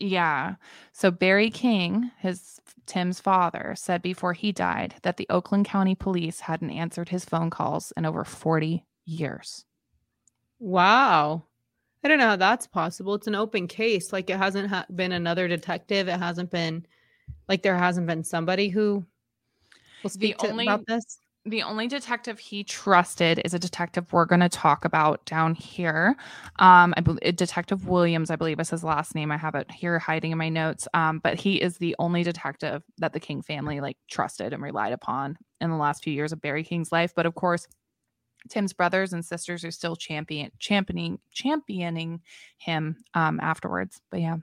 Yeah. So Barry King, his Tim's father, said before he died that the Oakland County Police hadn't answered his phone calls in over 40 years. Wow. I don't know how that's possible. It's an open case. Like it hasn't ha- been another detective. It hasn't been like there hasn't been somebody who will speak to, only- about this. The only detective he trusted is a detective we're going to talk about down here. Um, I believe Detective Williams, I believe is his last name. I have it here hiding in my notes. Um, but he is the only detective that the King family like trusted and relied upon in the last few years of Barry King's life. But of course, Tim's brothers and sisters are still champion championing championing him um afterwards. But yeah,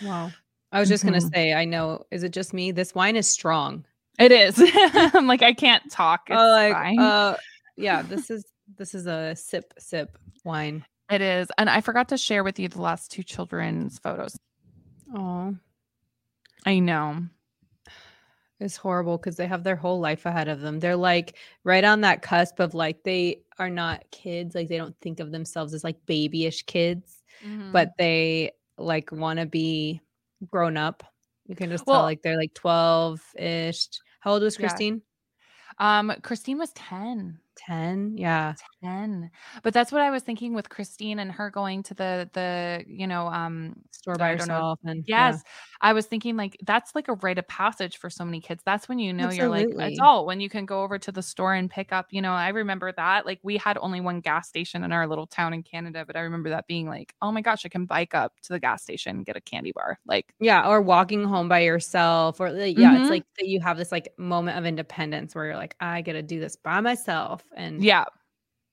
Wow. I was just gonna Mhm. say, I know. Is it just me? This wine is strong. It is. I'm like I can't talk. It's Oh, like, fine. uh, yeah. This is this is a sip sip wine. It is. And I forgot to share with you the last two children's photos. Oh, I know. it's horrible because they have their whole life ahead of them. They're like right on that cusp of like they are not kids. Like they don't think of themselves as like babyish kids, Mm-hmm. but they like want to be grown up. You can just Well- tell like they're like twelve ish. How old was Yeah. Kristine? um Kristine was 10. Ten. Yeah. 10. But that's what I was thinking with Kristine and her going to the the, you know, um Store by know. herself and yeah. Yes. I was thinking like that's like a rite of passage for so many kids. That's when you know you're like adult when you can go over to the store and pick up, you know, I remember that. Like we had only one gas station in our little town in Canada, but I remember that being like, oh my gosh, I can bike up to the gas station and get a candy bar. Like Yeah, or walking home by yourself, or like, yeah, Mhm. it's like that you have this like moment of independence where you're like, I gotta do this by myself, and yeah.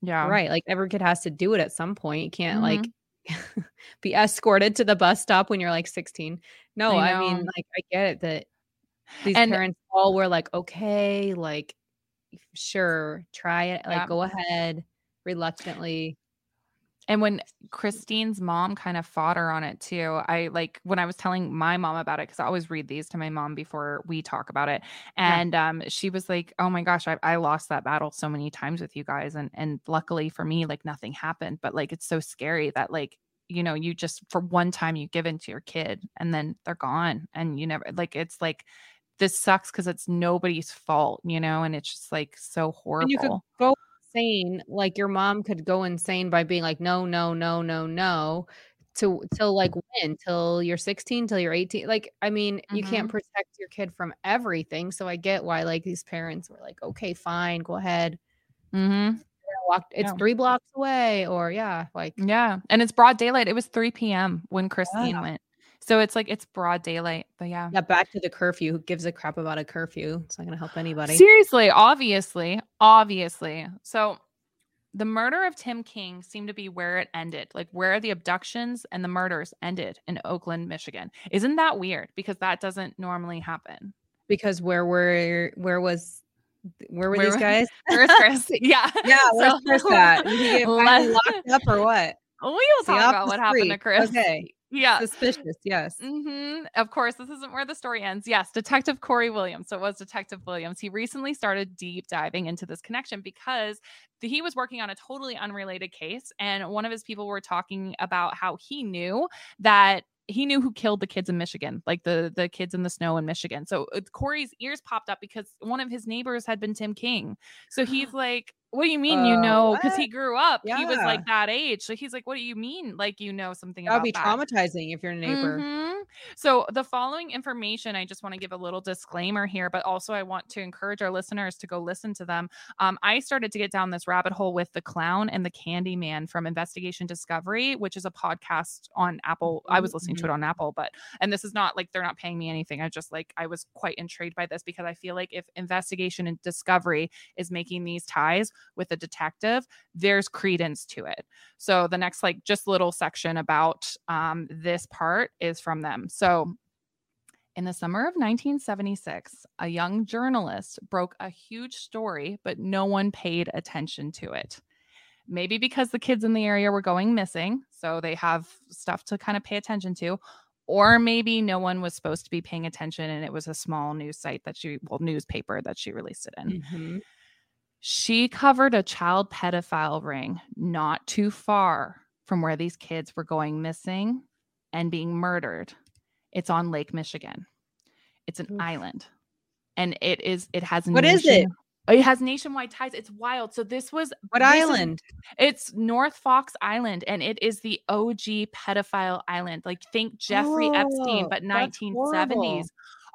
Yeah. right, like every kid has to do it at some point. You can't mm-hmm. like be escorted to the bus stop when you're like 16. No, I I, mean, like I get it that these And- parents all were like, okay, like sure, try it, like Yeah. go ahead, reluctantly. And when Kristine's mom kind of fought her on it too, I like when I was telling my mom about it because I always read these to my mom before we talk about it, Yeah. and um, she was like, "Oh my gosh, I, I lost that battle so many times with you guys, and and luckily for me, like nothing happened, but like it's so scary that like you know you just for one time you give in to your kid and then they're gone and you never like it's like this sucks because it's nobody's fault, you know, and it's just like so horrible. And you could go insane. Like your mom could go insane by being like, no, no, no, no, no. To till like when? Till you're 16, till you're 18. Like, I mean, you can't protect your kid from everything. So I get why like these parents were like, okay, fine, go ahead. mm-hmm. Walk it's Yeah. three blocks away, or yeah, like Yeah. And it's broad daylight. It was 3 p.m. when Kristine Yeah. went. So it's like it's broad daylight. But yeah. yeah, back to the curfew. Who gives a crap about a curfew? It's not gonna help anybody. Seriously, obviously, obviously. So the murder of Tim King seemed to be where it ended, like where the abductions and the murders ended in Oakland, Michigan. Isn't that weird? Because that doesn't normally happen. Because where were where was where were Where these guys? Where's Chris? yeah. Yeah, where's So- Chris at? He get locked up or what? We'll See, talk about what happened to. Chris. Okay. Yeah. Suspicious, yes. hmm Of course, this isn't where the story ends. Yes, Detective Corey Williams. So it was Detective Williams. He recently started deep diving into this connection because he was working on a totally unrelated case. And one of his people were talking about how he knew that he knew who killed the kids in Michigan, like the the kids in the snow in Michigan. So uh, Corey's ears popped up because one of his neighbors had been Tim King. So he's like, "What do you mean you Uh, know?" Because he grew up. He was like that age. So he's like, "What do you mean? Like you know something That would about be that?" traumatizing if your neighbor. Mhm. So, the following information, I just want to give a little disclaimer here, but also I want to encourage our listeners to go listen to them. Um, I started to get down this rabbit hole with The Clown and the Candy Man from Investigation Discovery, which is a podcast on Apple. I was listening to it on Apple, but, and this is not like they're not paying me anything. I just like, I was quite intrigued by this because I feel like if Investigation and Discovery is making these ties with a detective, there's credence to it. So the next like just little section about um, this part is from them. So in the summer of 1976, a young journalist broke a huge story, but no one paid attention to it. Maybe because the kids in the area were going missing, so they have stuff to kind of pay attention to, or maybe no one was supposed to be paying attention and it was a small news site that she, well, newspaper that she released it in. Mhm. She covered a child pedophile ring not too far from where these kids were going missing and being murdered. It's on Lake Michigan. It's an Oof. island. And it is it has What is it? nation- It has nationwide ties. It's wild. So this was What this is- island? it's North Fox Island and it is the OG pedophile island. Like think Jeffrey Epstein, Oh, but that's 1970s.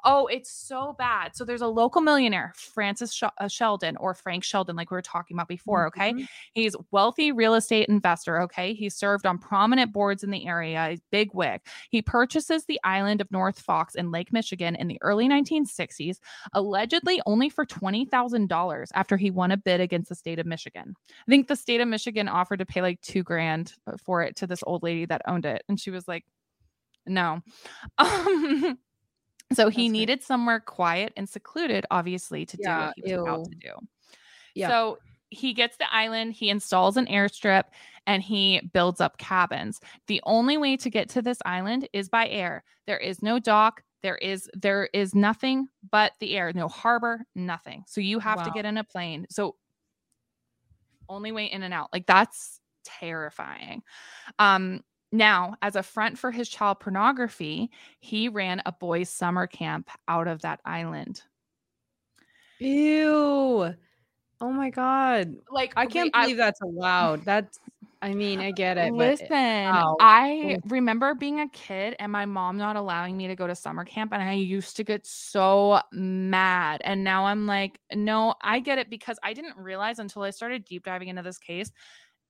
Oh, it's so bad. So there's a local millionaire, Francis Sh- uh, Shelden or Frank Shelden, like we were talking about before. Okay. Mhm. He's wealthy real estate investor. Okay. He served on prominent boards in the area. He's big wig. He purchases the island of North Fox in Lake Michigan in the early 1960s, allegedly only for $20,000 after he won a bid against the state of Michigan. I think the state of Michigan offered to pay like two grand uh, for it to this old lady that owned it. And she was like, no. Um, so he That's needed somewhere quiet and secluded, obviously, to do what he was about to do. Yeah. So he gets the island, he installs an airstrip, and he builds up cabins. The only way to get to this island is by air. There is no dock. There is there is nothing but the air, no harbor, nothing. So you have to get in a plane. So only way in and out. Like that's terrifying. Um now, as a front for his child pornography, he ran a boys' summer camp out of that island. Ew. Oh my god. Like I can't believe that's allowed. That's I mean, I get it. Listen, wow. I remember being a kid and my mom not allowing me to go to summer camp, and I used to get so mad. And now I'm like, no, I get it because I didn't realize until I started deep diving into this case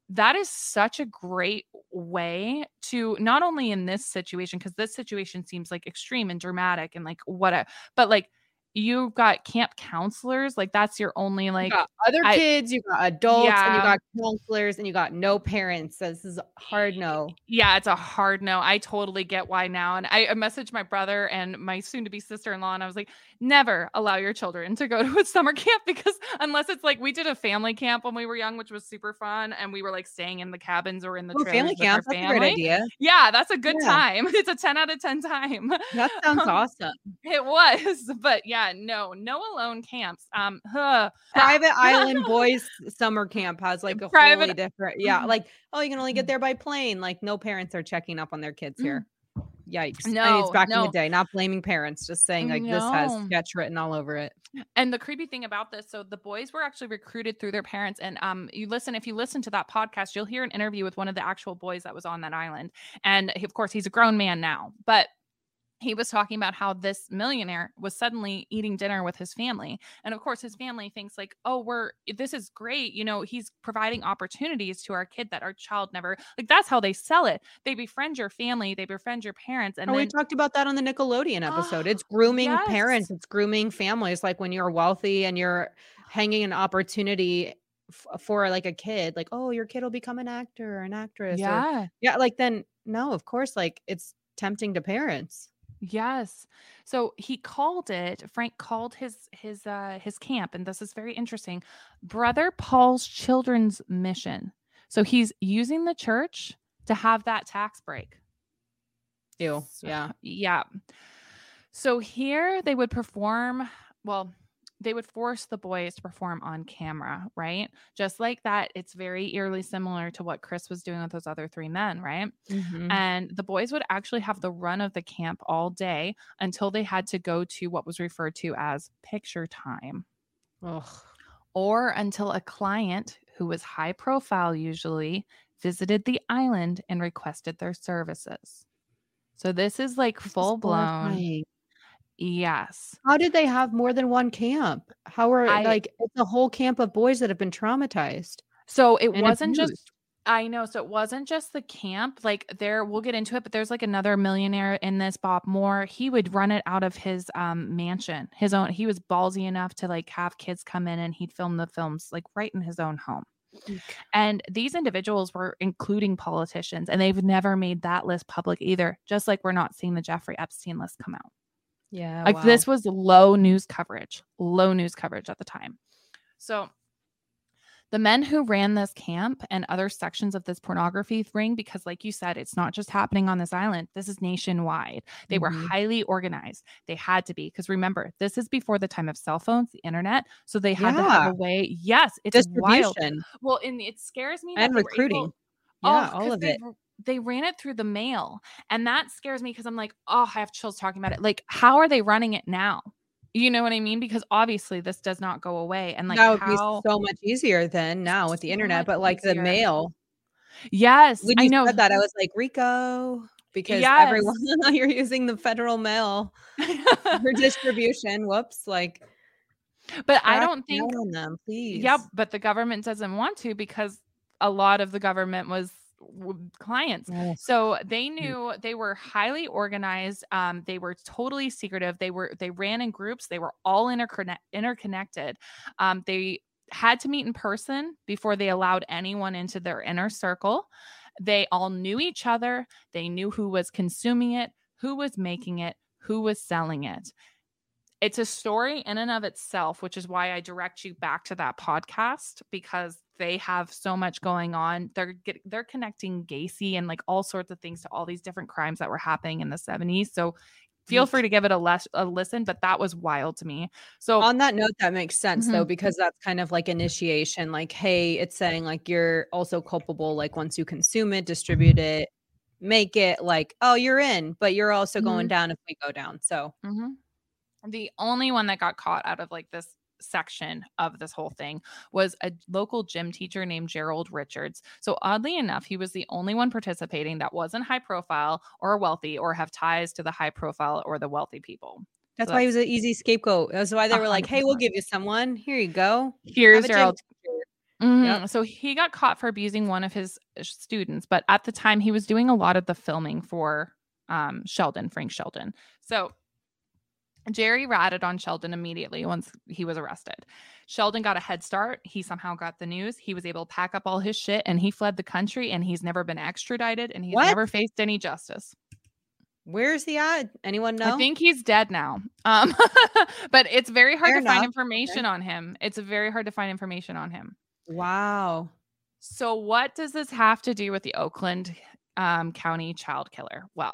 that is such a great way to not only in this situation because this situation seems like extreme and dramatic and like what a but like you've got camp counselors like that's your only like you got other I- kids, you got adults, yeah. and you got counselors, and you got no parents. So this is a hard no. Yeah, it's a hard no. I totally get why now. And I, I messaged my brother and my soon to be sister in law, and I was like, never allow your children to go to a summer camp because unless it's like we did a family camp when we were young, which was super fun, and we were like staying in the cabins or in the Oh, family camp. That's a family. great idea. Yeah, that's a good Yeah. time. It's a 10 out of 10 time. That sounds Um, awesome. It was, but yeah, no, no alone camps. Um, huh. Private Island Boys Summer Camp has like a Private- wholly different. Yeah, Mhm. like oh, you can only get there by plane. Like no parents are checking up on their kids here. Yikes! I mean, No, it's back in the day. Not blaming parents, just saying like this has sketch written all over it. And the creepy thing about this, so the boys were actually recruited through their parents. And um, you listen, if you listen to that podcast, you'll hear an interview with one of the actual boys that was on that island. And he- of course, he's a grown man now, but he was talking about how this millionaire was suddenly eating dinner with his family. And of course, his family thinks like, oh, we're this is great. You know, he's providing opportunities to our kid that our child never like that's how they sell it. They befriend your family, they befriend your parents, and And we talked about that on the Nickelodeon episode. Oh, It's grooming yes. parents, it's grooming families. Like when you're wealthy and you're hanging an opportunity f- for like a kid, like, oh, your kid will become an actor or an actress. or- yeah. yeah. Like then, no, of course, like it's tempting to parents. Yes. So he called it Frank called his his uh his camp and this is very interesting. Brother Paul's Children's Mission. So he's using the church to have that tax break. Ew. So- Yeah. Yeah. So here they would perform, well, they would force the boys to perform on camera, right? Just like that. It's very eerily similar to what Chris was doing with those other three men, right? Mhm. And the boys would actually have the run of the camp all day until they had to go to what was referred to as picture time, Ugh. or until a client who was high profile, usually, visited the island and requested their services. So this is like full blown. Yes. How did they have more than one camp? How are I- like it's a whole camp of boys that have been traumatized? So it wasn't just? I know. So it wasn't just the camp. Like there, we'll get into it, but there's like another millionaire in this, Bob Moore. He would run it out of his um mansion, his own. He was ballsy enough to like have kids come in and he'd film the films like right in his own home. And these individuals were including politicians, and they've never made that list public either. Just like we're not seeing the Jeffrey Epstein list come out. Yeah. Like this was low news coverage, low news coverage at the time. So The men who ran this camp and other sections of this pornography ring, because, like you said, it's not just happening on this island, this is nationwide. They were Mhm. highly organized. They had to be, because remember, this is before the time of cell phones, the internet. So they had to have a way. Yes, it's wild. Distribution Well, and it scares me and recruiting. able- yeah, Oh, all of it. They ran it through the mail. And that scares me because I'm like, oh, I have chills talking about it. Like, how are they running it now? You know what I mean? Because obviously this does not go away. And like that would how be so much easier than now with the So internet. But like the mail, Yes, when I you know. said that, I was like RICO because Yes. everyone you're using the federal mail for distribution. Whoops, like but I don't think them, please. Yep, but the government doesn't want to because a lot of the government was clients. Ugh. So they knew they were highly organized. Um, they were totally secretive. They were they ran in groups. They were all interconnect, interconnected. Um, they had to meet in person before they allowed anyone into their inner circle. They all knew each other. They knew who was consuming it, who was making it, who was selling it. It's a story in and of itself, which is why I direct you back to that podcast because they have so much going on. They're get, they're connecting Gacy and like all sorts of things to all these different crimes that were happening in the 70s. So feel free to give it a, les- a listen, but that was wild to me. So On that note, that makes sense Mm-hmm. though, because that's kind of like initiation. Like, hey, it's saying like you're also culpable. Like once you consume it, distribute it, make it like, oh, you're in, but you're also going Mhm. down if we go down. So Mhm. The only one that got caught out of like this section of this whole thing was a local gym teacher named Gerald Richards. So oddly enough, he was the only one participating that wasn't high profile or wealthy or have ties to the high profile or the wealthy people. that's So why he was an easy scapegoat. That's why they were like, hey, we'll give you someone. Here you go. Here's Have a gym Gerald. teacher." Mhm. So he got caught for abusing one of his uh, students, but at the time he was doing a lot of the filming for um, Shelden, Frank Shelden. So Jerry ratted on Shelden immediately once he was arrested. Shelden got a head start. He somehow got the news. He was able to pack up all his shit and he fled the country and he's never been extradited and he's What? never faced any justice. Where's he at? Anyone know? I think he's dead now. Um, but it's very hard Fair to find enough. information on him. It's very hard to find information on him. wow. So, what does this have to do with the Oakland um, County child killer? Well,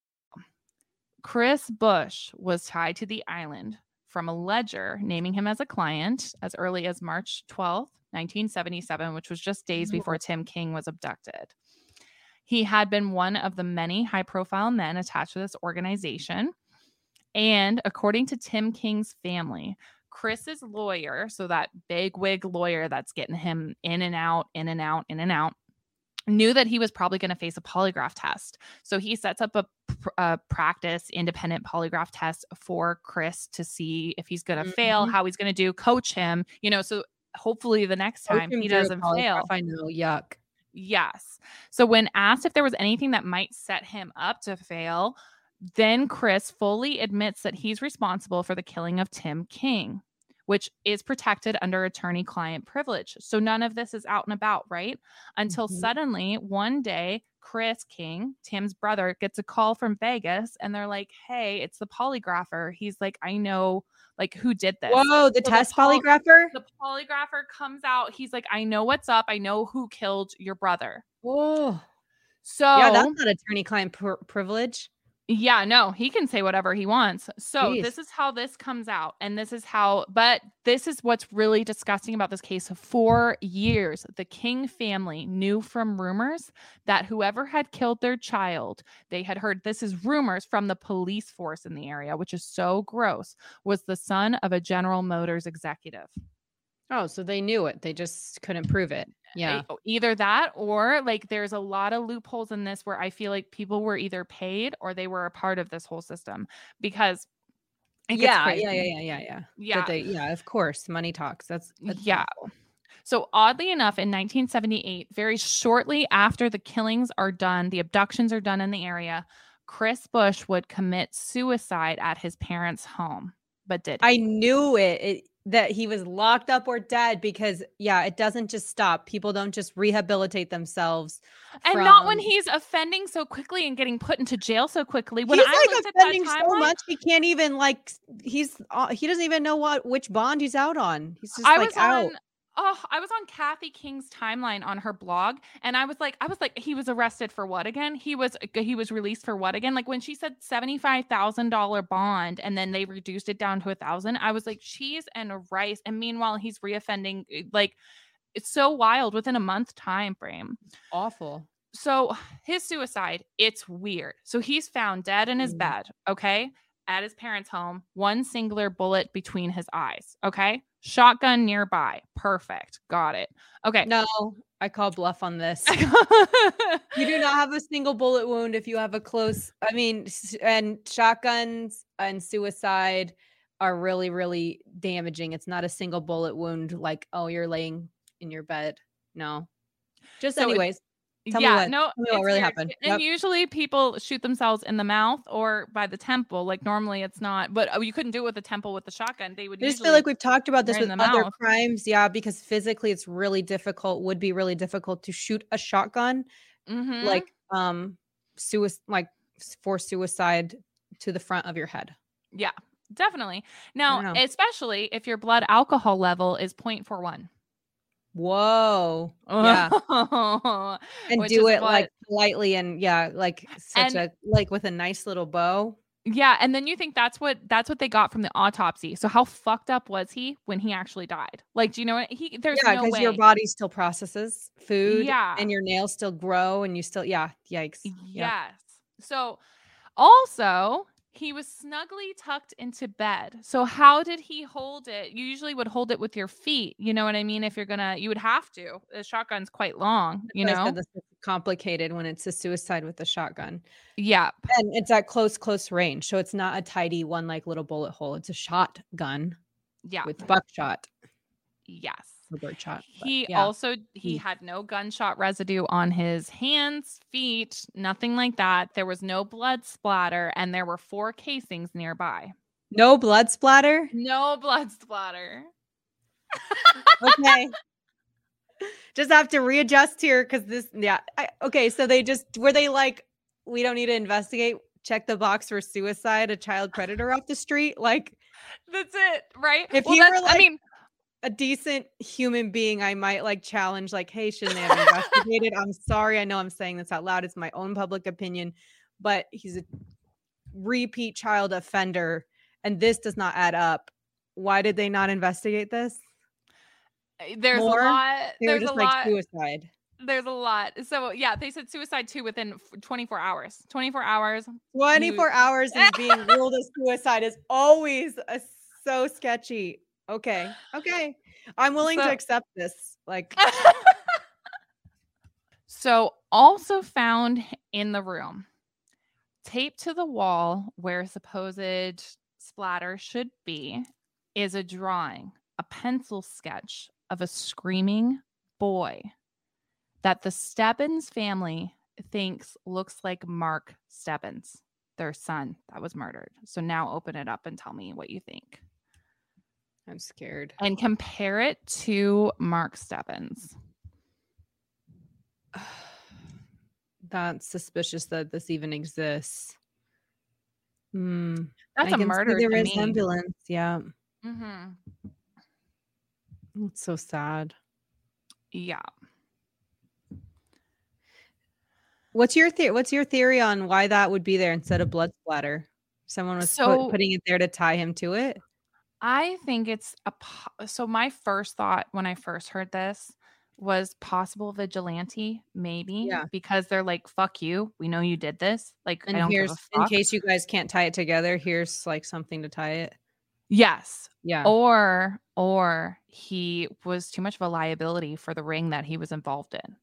Chris Busch was tied to the island from a ledger naming him as a client as early as March 12th, 1977, which was just days mm. before Tim King was abducted. He had been one of the many high profile men attached to this organization. And according to Tim King's family, Chris's lawyer, so that big wig lawyer that's getting him in and out, in and out, in and out, knew that he was probably going to face a polygraph test. So he sets up a, a practice independent polygraph test for Chris to see if he's going to fail, Mhm. how he's going to do, coach him, you know, so hopefully the next Coach time he doesn't fail. I know. Yuck. Yes. So when asked if there was anything that might set him up to fail, then Chris fully admits that he's responsible for the killing of Tim King, which is protected under attorney client privilege. So none of this is out and about, right? Until Mhm. suddenly one day, Chris King, Tim's brother, gets a call from Vegas and they're like, hey, it's the polygrapher. He's like, I know, like, who did this? Whoa, the So the test poly- polygrapher? The polygrapher comes out. He's like, I know what's up. I know who killed your brother. Whoa. So Yeah, that's not attorney client privilege. Yeah, no, he can say whatever he wants. So Jeez. this is how this comes out. And this is how, but this is what's really disgusting about this case. For years, the King family knew from rumors that whoever had killed their child, they had heard this is rumors from the police force in the area, which is so gross, was the son of a General Motors executive. Oh, so they knew it. They just couldn't prove it. Yeah. E- either that or like there's a lot of loopholes in this where I feel like people were either paid or they were a part of this whole system because Yeah, yeah, yeah, yeah, yeah, yeah. Yeah. They, yeah, of course. Money talks. That's, that's Yeah. So, oddly enough, in 1978, very shortly after the killings are done, the abductions are done in the area, Chris Busch would commit suicide at his parents' home, but did I knew it, it that he was locked up or dead because yeah, it doesn't just stop. People don't just rehabilitate themselves. and not when he's offending so quickly and getting put into jail so quickly. When he's I like looked at that offending so much he can't even like he's uh, he doesn't even know what which bond he's out on. He's just I like was out. on oh, I was on Kathy King's timeline on her blog and I was like I was like he was arrested for what again? He was he was released for what again? Like when she said $75,000 bond and then they reduced it down to a 1000, I was like cheese and rice and meanwhile he's reoffending eh, like it's so wild within a month time frame. awful. So his suicide, it's weird. So he's found dead in his Mm. bed, okay? At his parents' home, one singular bullet between his eyes, okay? Shotgun nearby. Perfect. Got it. Okay. No, I call bluff on this. You do not have a single bullet wound if you have a close. I mean, and shotguns and suicide are really, really damaging. It's not a single bullet wound like, oh, you're laying in your bed. No. Just, So anyways, Tell me yeah, what- no, what really weird. happened. And Yep. usually people shoot themselves in the mouth or by the temple. Like normally it's not, but oh, you couldn't do it with the temple with the shotgun. They would I just feel like we've talked about this with other mouth. crimes. Yeah, because physically it's really difficult, would be really difficult to shoot a shotgun, Mhm. like um suicide like for suicide to the front of your head. yeah, definitely. Now, especially if your blood alcohol level is 0.41. Whoa. Yeah. And Which do it like what- politely and yeah, like such And- a like with a nice little bow. Yeah, and then you think that's what that's what they got from the autopsy. So how fucked up was he when he actually died? Like, do you know what he? There's yeah, no because way. your body still processes food. Yeah. And your nails still grow and you still yeah, yikes. Yeah. Yes. So also he was snugly tucked into bed. So how did he hold it? You usually would hold it with your feet. You know what I mean? If you're gonna, you would have to. The shotgun's quite long. You That's know? complicated when it's a suicide with a shotgun. Yeah. And it's at close, close range. So it's not a tidy one like little bullet hole. It's a shotgun Yeah. with buckshot yes. Or birdshot. but He yeah. also he He- had no gunshot residue on his hands, feet, nothing like that. There was no blood splatter, and there were four casings nearby. no blood splatter. No blood splatter. Okay. just have to readjust here because this, yeah. I, okay. So they just, were they like, we don't need to investigate, check the box for suicide, a child predator off the street? Like That's it, right? If well, you were that's, I mean, a decent human being, I might like challenge, like, hey, shouldn't they have investigated? I'm sorry. I know I'm saying this out loud. It's my own public opinion, but he's a repeat child offender and this does not add up. Why did they not investigate this? eh, there's more, a lot. They There's just a like lot. suicide. There's a lot. So yeah, they said suicide too within f- 24 hours. 24 hours. 24 hours and being ruled as suicide is always a, so sketchy. Okay. Okay. I'm willing So- to accept this. Like, so also found in the room, taped to the wall where supposed splatter should be, is a drawing, a pencil sketch of a screaming boy that the Stebbins family thinks looks like Mark Stebbins, their son that was murdered. So now open it up and tell me what you think. I'm scared. and compare it to Mark Stebbins. That's suspicious that this even exists. Hmm. That's I a murder the to me. resemblance. Yeah. hmm It's so sad. Yeah. What's your theory? What's your theory on why that would be there instead of blood splatter? Someone was put- putting it there to tie him to it. I think it's a po- so my first thought when I first heard this was possible vigilante, maybe Yeah. because they're like, "Fuck you, we know you did this." Like, I And here's in case you guys can't tie it together. Here's like something to tie it. yes, Yeah. or or he was too much of a liability for the ring that he was involved in.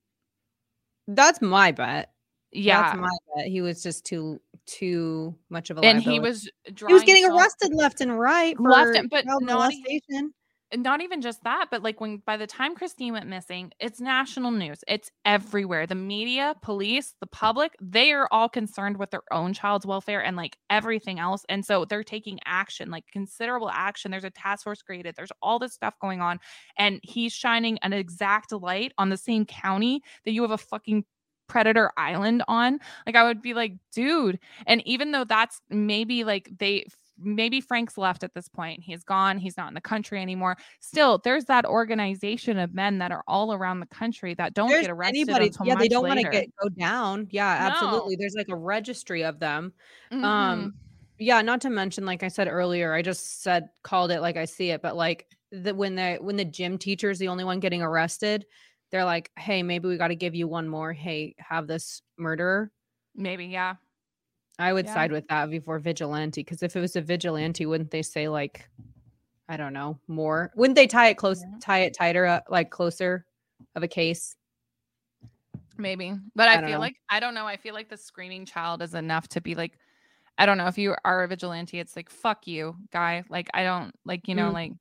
That's my bet. Yeah, That's my bet. He was just too too much of a and he was he was getting arrested left and right for Left and- but child molestation. not even just that, but like when by the time Kristine went missing, it's national news. It's everywhere. The media, police, the public, they are all concerned with their own child's welfare and like everything else. And so they're taking action, like considerable action. There's a task force created, there's all this stuff going on. And he's shining an exact light on the same county that you have a fucking predator island on like i would be like dude and even though that's maybe like they maybe frank's left at this point he's gone he's not in the country anymore still there's that organization of men that are all around the country that don't There's get arrested anybody, yeah, they don't want to get go down. Yeah, No. absolutely. There's like a registry of them. Mhm. Um, yeah, not to mention, like I said earlier, I just said called it like I see it, but like the when the when the gym teacher is the only one getting arrested, they're like, hey, maybe we got to give you one more. Hey, have this murderer. maybe yeah I would Yeah. side with that before vigilante because if it was a vigilante, wouldn't they say like, I don't know, more? Wouldn't they tie it close, Yeah. tie it tighter, up, like closer of a case? maybe but I i, feel know. like i don't know i feel like the screaming child is enough to be like i don't know if you are a vigilante it's like fuck you guy like i don't like you know Mm. like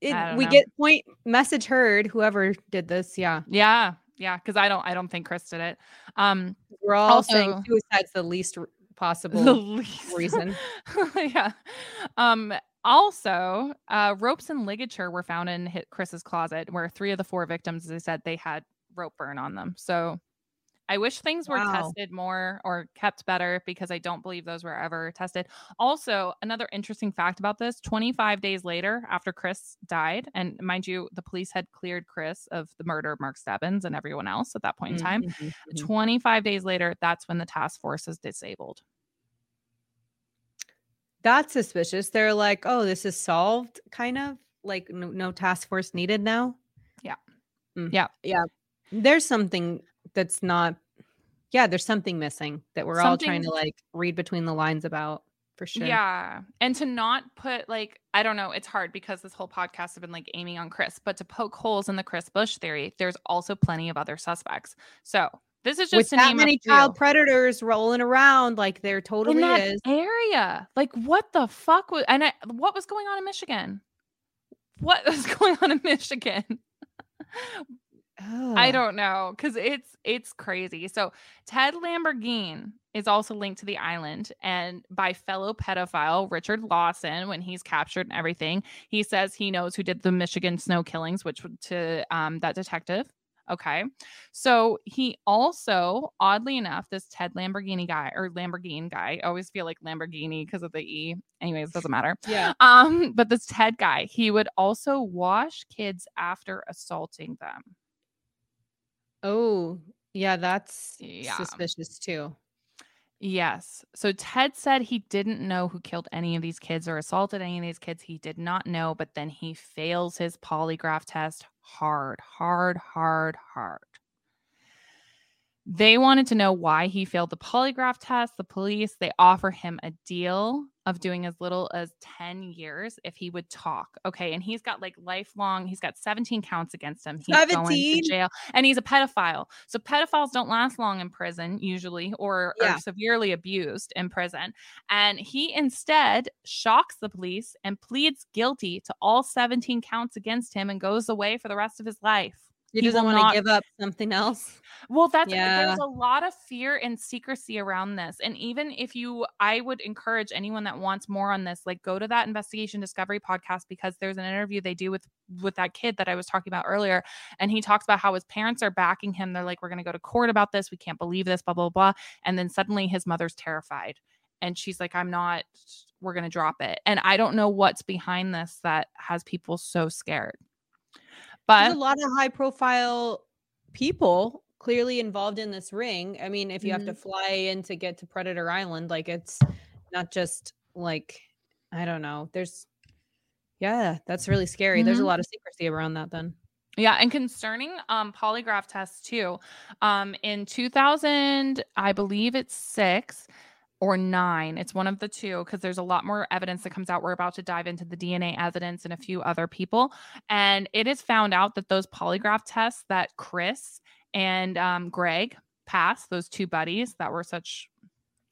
It, we know. get point message heard. Whoever did this, yeah, yeah yeah because i don't i don't think chris did it um we're all saying suicide's the least possible. the least reason. yeah. Um also, uh ropes and ligature were found in hit Chris's closet where three of the four victims, as I said, they had rope burn on them. So I wish things were Wow. tested more or kept better because I don't believe those were ever tested. Also, another interesting fact about this 25 days later, after Chris died, and mind you, the police had cleared Chris of the murder of Mark Stebbins and everyone else at that point in time. Mhm, mhm. 25 days later, that's when the task force is disabled. That's suspicious. They're like, oh, this is solved, kind of like no, no task force needed now. Yeah. Mm. Yeah. Yeah. There's something that's not, yeah, there's something missing that we're all trying to like read between the lines about for sure. Yeah. And to not put like, I don't know, it's hard because this whole podcast has been like aiming on Chris, but to poke holes in the Chris Busch theory, there's also plenty of other suspects. So this is just With that many child predators rolling around, like there in totally that is. area. Like what the fuck was and I, what was going on in Michigan? What was going on in Michigan? I don't know because it's it's crazy. So Ted Lamborghini is also linked to the island and by fellow pedophile Richard Lawson when he's captured and everything. He says he knows who did the Michigan snow killings, which to um that detective. Okay. So he also, oddly enough, this Ted Lamborghini guy or Lamborghini guy, I always feel like Lamborghini because of the E. Anyways, doesn't matter. Yeah. Um, but this Ted guy, he would also wash kids after assaulting them. Oh, yeah, that's Yeah. suspicious too. Yes. So Ted said he didn't know who killed any of these kids or assaulted any of these kids. He did not know, but then he fails his polygraph test hard, hard, hard, hard. They wanted to know why he failed the polygraph test. The police, they offer him a deal of doing as little as 10 years if he would talk. Okay. And he's got like lifelong, he's got 17 counts against him. He's going 17? to jail and he's a pedophile. So pedophiles don't last long in prison usually or Yeah. are severely abused in prison. And he instead shocks the police and pleads guilty to all 17 counts against him and goes away for the rest of his life. He, He doesn't want not- to give up something else. Well, that's Yeah. there's a lot of fear and secrecy around this. And even if you I would encourage anyone that wants more on this, like go to that investigation discovery podcast because there's an interview they do with with that kid that I was talking about earlier. And he talks about how his parents are backing him. They're like, We're gonna go to court about this. We can't believe this, blah, blah, blah. And then suddenly his mother's terrified. And she's like, I'm not, we're gonna drop it. And I don't know what's behind this that has people so scared. But There's a lot of high profile people clearly involved in this ring. I mean, if you have to Mm-hmm. fly in to get to Predator Island, like it's not just like I don't know. There's yeah, that's really scary. There's a Mhm. lot of secrecy around that then. Yeah, and concerning um polygraph tests too. Um in 2000, I believe it's 6 or 9. It's one of the two because there's a lot more evidence that comes out. We're about to dive into the DNA evidence and a few other people. And it is found out that those polygraph tests that Chris and um Greg passed, those two buddies that were such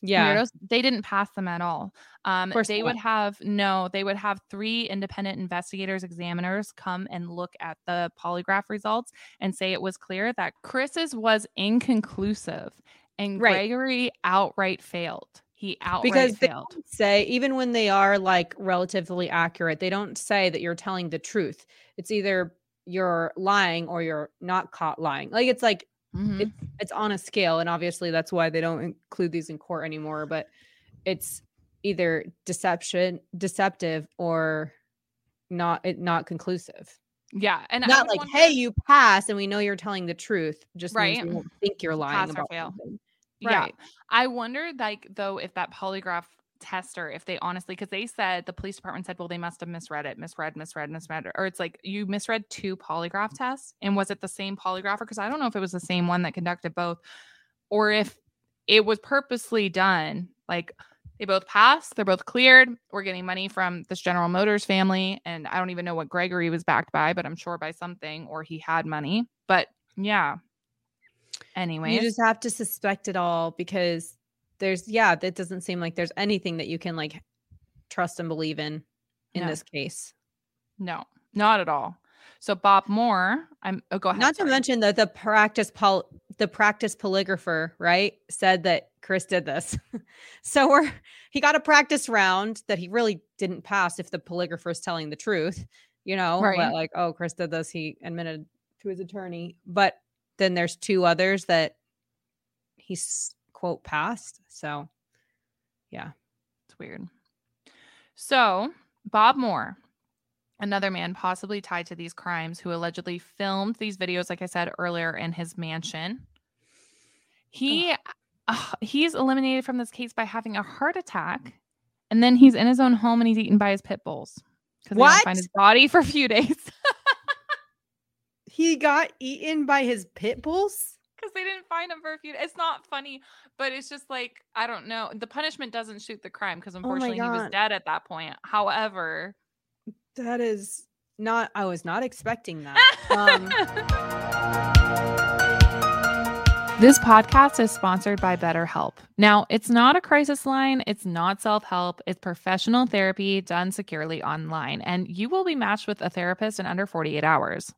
Yeah. weirdos, they didn't pass them at all. Um, course they would have no, they would have three independent investigators, examiners come and look at the polygraph results and say it was clear that Chris's was inconclusive and Right. Gregory outright failed. He outright because they failed. don't say even when they are like relatively accurate, they don't say that you're telling the truth. It's either you're lying or you're not caught lying. Like it's like Mhm. it's it's on a scale and obviously that's why they don't include these in court anymore but it's either deception deceptive or not it not conclusive Yeah, and not like hey you pass and we know you're telling the truth just means Right. we won't think you're lying Pass about fail. something. Yeah. right I wonder, like, though, if that polygraph tester, if they honestly, because they said the police department said, well, they must have misread it, misread, misread, misread, or it's like you misread two polygraph mm. tests. And was it the same polygrapher? Because I don't know if it was the same one that conducted both, or if it was purposely done. Like they both passed, they're both cleared. We're getting money from this General Motors family. And I don't even know what Gregory was backed by, but I'm sure by something, or he had money. But yeah. Anyways. you just have to suspect it all because there's yeah that doesn't seem like there's anything that you can like trust and believe in in No. this case No, not at all. So Bob Moore, I'm oh, go ahead. Not to mention that the practice pol- the practice polygrapher, right, said that Chris did this. so we're he got a practice round that he really didn't pass if the polygrapher is telling the truth, you know, but like, oh, Chris did this, he admitted to his attorney. But then there's two others that he's quote passed. So yeah, It's weird. So Bob Moore, another man possibly tied to these crimes, who allegedly filmed these videos, like I said earlier, in his mansion. He uh, he's eliminated from this case by having a heart attack, and then he's in his own home and he's eaten by his pit bulls because they don't find his body for a few days. He got eaten by his pit bulls. because they didn't find him for a few. It's not funny, but it's just like I don't know. The punishment doesn't shoot the crime because unfortunately he was dead at that point. However, That is not I was not expecting that. Um this podcast is sponsored by BetterHelp. Now, it's not a crisis line. It's not self help. It's professional therapy done securely online, and you will be matched with a therapist in under 48 hours.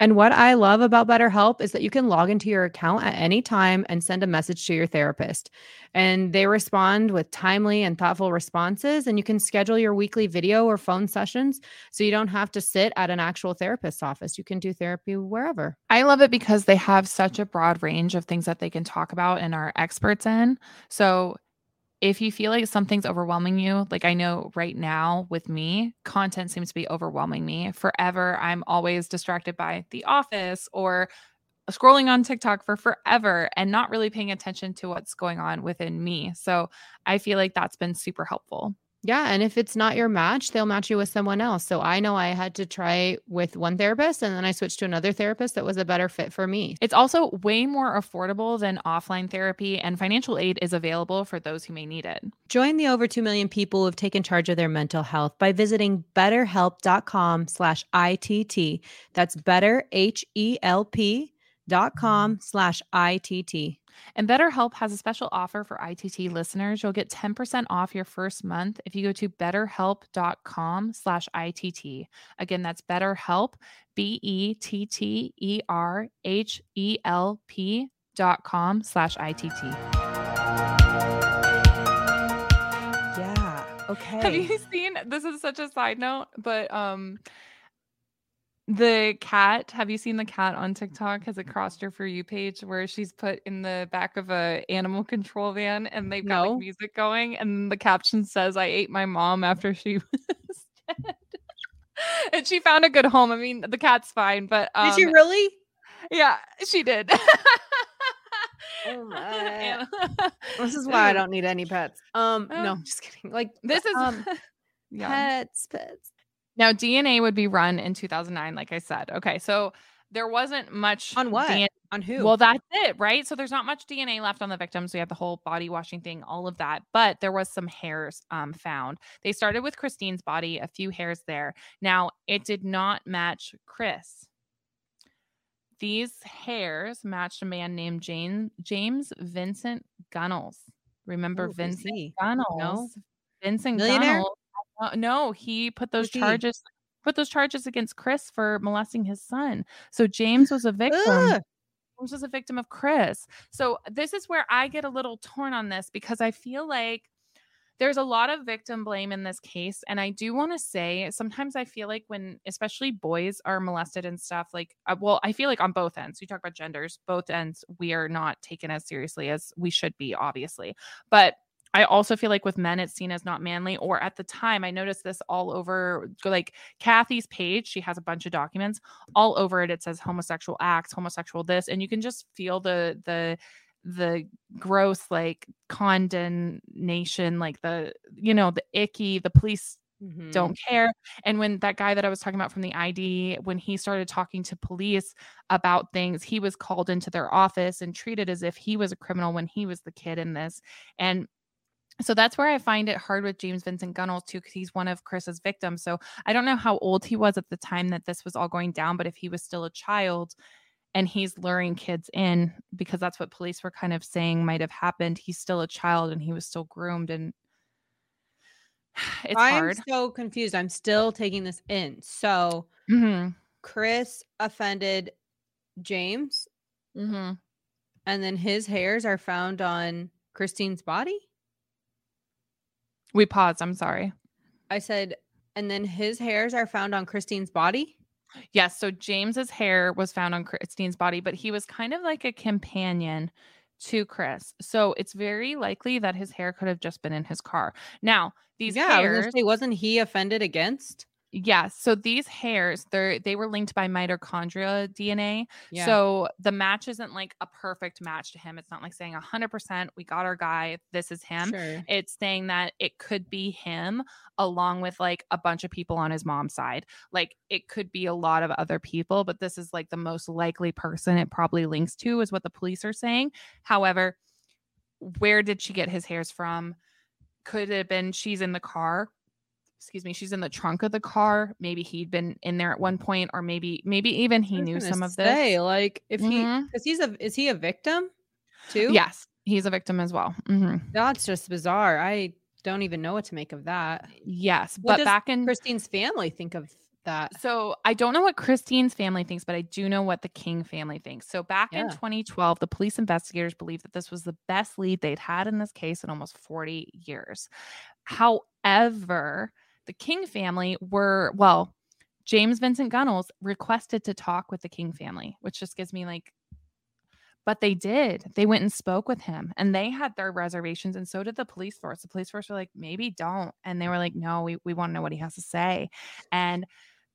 And what I love about BetterHelp is that you can log into your account at any time and send a message to your therapist. And they respond with timely and thoughtful responses. And you can schedule your weekly video or phone sessions so you don't have to sit at an actual therapist's office. You can do therapy wherever. I love it because they have such a broad range of things that they can talk about and are experts in. So if you feel like something's overwhelming you, like I know right now with me, content seems to be overwhelming me. Forever, I'm always distracted by The Office or scrolling on TikTok for forever and not really paying attention to what's going on within me. So I feel like that's been super helpful. Yeah. And if it's not your match, they'll match you with someone else. So I know I had to try with one therapist and then I switched to another therapist that was a better fit for me. It's also way more affordable than offline therapy, and financial aid is available for those who may need it. Join the over 2 million people who have taken charge of their mental health by visiting betterhelp.com slash ITT. That's better, H-E-L-P dot com slash ITT. And BetterHelp has a special offer for ITT listeners. You'll get 10% off your first month if you go to betterhelp.com slash ITT. Again, that's BetterHelp, E B-E-T-T-E-R-H-E-L-P dot com slash ITT. Yeah. Okay. Have you seen this is such a side note, but um the cat, have you seen the cat on TikTok? Has it crossed your for you page where she's put in the back of a animal control van and they've got No. like music going and the caption says, I ate my mom after she was dead. and she found a good home. I mean, the cat's fine, but um Did she really? yeah, she did. Oh my. This is why I don't need any pets. Um, no, I'm just kidding. Like This is um, pets, pets. Now DNA would be run in 2009, like I said. Okay, so there wasn't much On what? DNA On who? Well, that's it, right? So there's not much DNA left on the victims. We have the whole body washing thing, all of that, but there was some hairs um, found. They started with Kristine's body, a few hairs there. Now it did not match Chris. These hairs matched a man named James James Vincent Gunnels. Remember Ooh, Vincent? Gunnels? Vincent Millionaire? Gunnels. Uh, no, he put those Who's he? charges put those charges against Chris for molesting his son. So James was a victim. Ugh. James was a victim of Chris. So this is where I get a little torn on this because I feel like there's a lot of victim blame in this case. And I do want to say sometimes I feel like when, especially boys are molested and stuff, like, uh, well, I feel like on both ends, we talk about genders, both ends, we are not taken as seriously as we should be, obviously. But I also feel like with men, it's seen as not manly. Or at the time, I noticed this all over, like Kathy's page. She has a bunch of documents all over it. It says homosexual acts, homosexual this, and you can just feel the the the gross like condemnation, like the you know the icky. The police Mhm. don't care. And when that guy that I was talking about from the ID, when he started talking to police about things, he was called into their office and treated as if he was a criminal when he was the kid in this. And so that's where I find it hard with James Vincent Gunnels too, because he's one of Chris's victims. So I don't know how old he was at the time that this was all going down, but if he was still a child and he's luring kids in, because that's what police were kind of saying might have happened, he's still a child and he was still groomed and it's I'm hard. so confused. I'm still taking this in. So Mhm. Chris offended James, Mhm. and then his hairs are found on Kristine's body. We paused. I'm sorry. I said, and then his hairs are found on Kristine's body. Yes. So James's hair was found on Kristine's body, but he was kind of like a companion to Chris. So it's very likely that his hair could have just been in his car. Now, these yeah, was hairs, say, wasn't he offended against? Yes. So these hairs, they they were linked by mitochondria DNA. Yeah. So the match isn't like a perfect match to him. It's not like saying 100% we got our guy, this is him. Sure. It's saying that it could be him along with like a bunch of people on his mom's side. Like it could be a lot of other people, but this is like the most likely person it probably links to, is what the police are saying. However, where did she get his hairs from? Could it have been she's in the car? Excuse me, she's in the trunk of the car. Maybe he'd been in there at one point, or maybe, maybe even he knew some of say, this. Like, if he, Mhm. because he's a, is he a victim too? Yes, he's a victim as well. Mhm. That's just bizarre. I don't even know what to make of that. Yes, What but back in Kristine's family think of that? So I don't know what Kristine's family thinks, but I do know what the King family thinks. So back in 2012, the police investigators believed that this was the best lead they'd had in this case in almost 40 years. However, the King family were, well, James Vincent Gunnels requested to talk with the King family, which just gives me like, but they did. They went and spoke with him and they had their reservations, and so did the police force. The police force were like, maybe don't. And they were like, no, we, we want to know what he has to say. And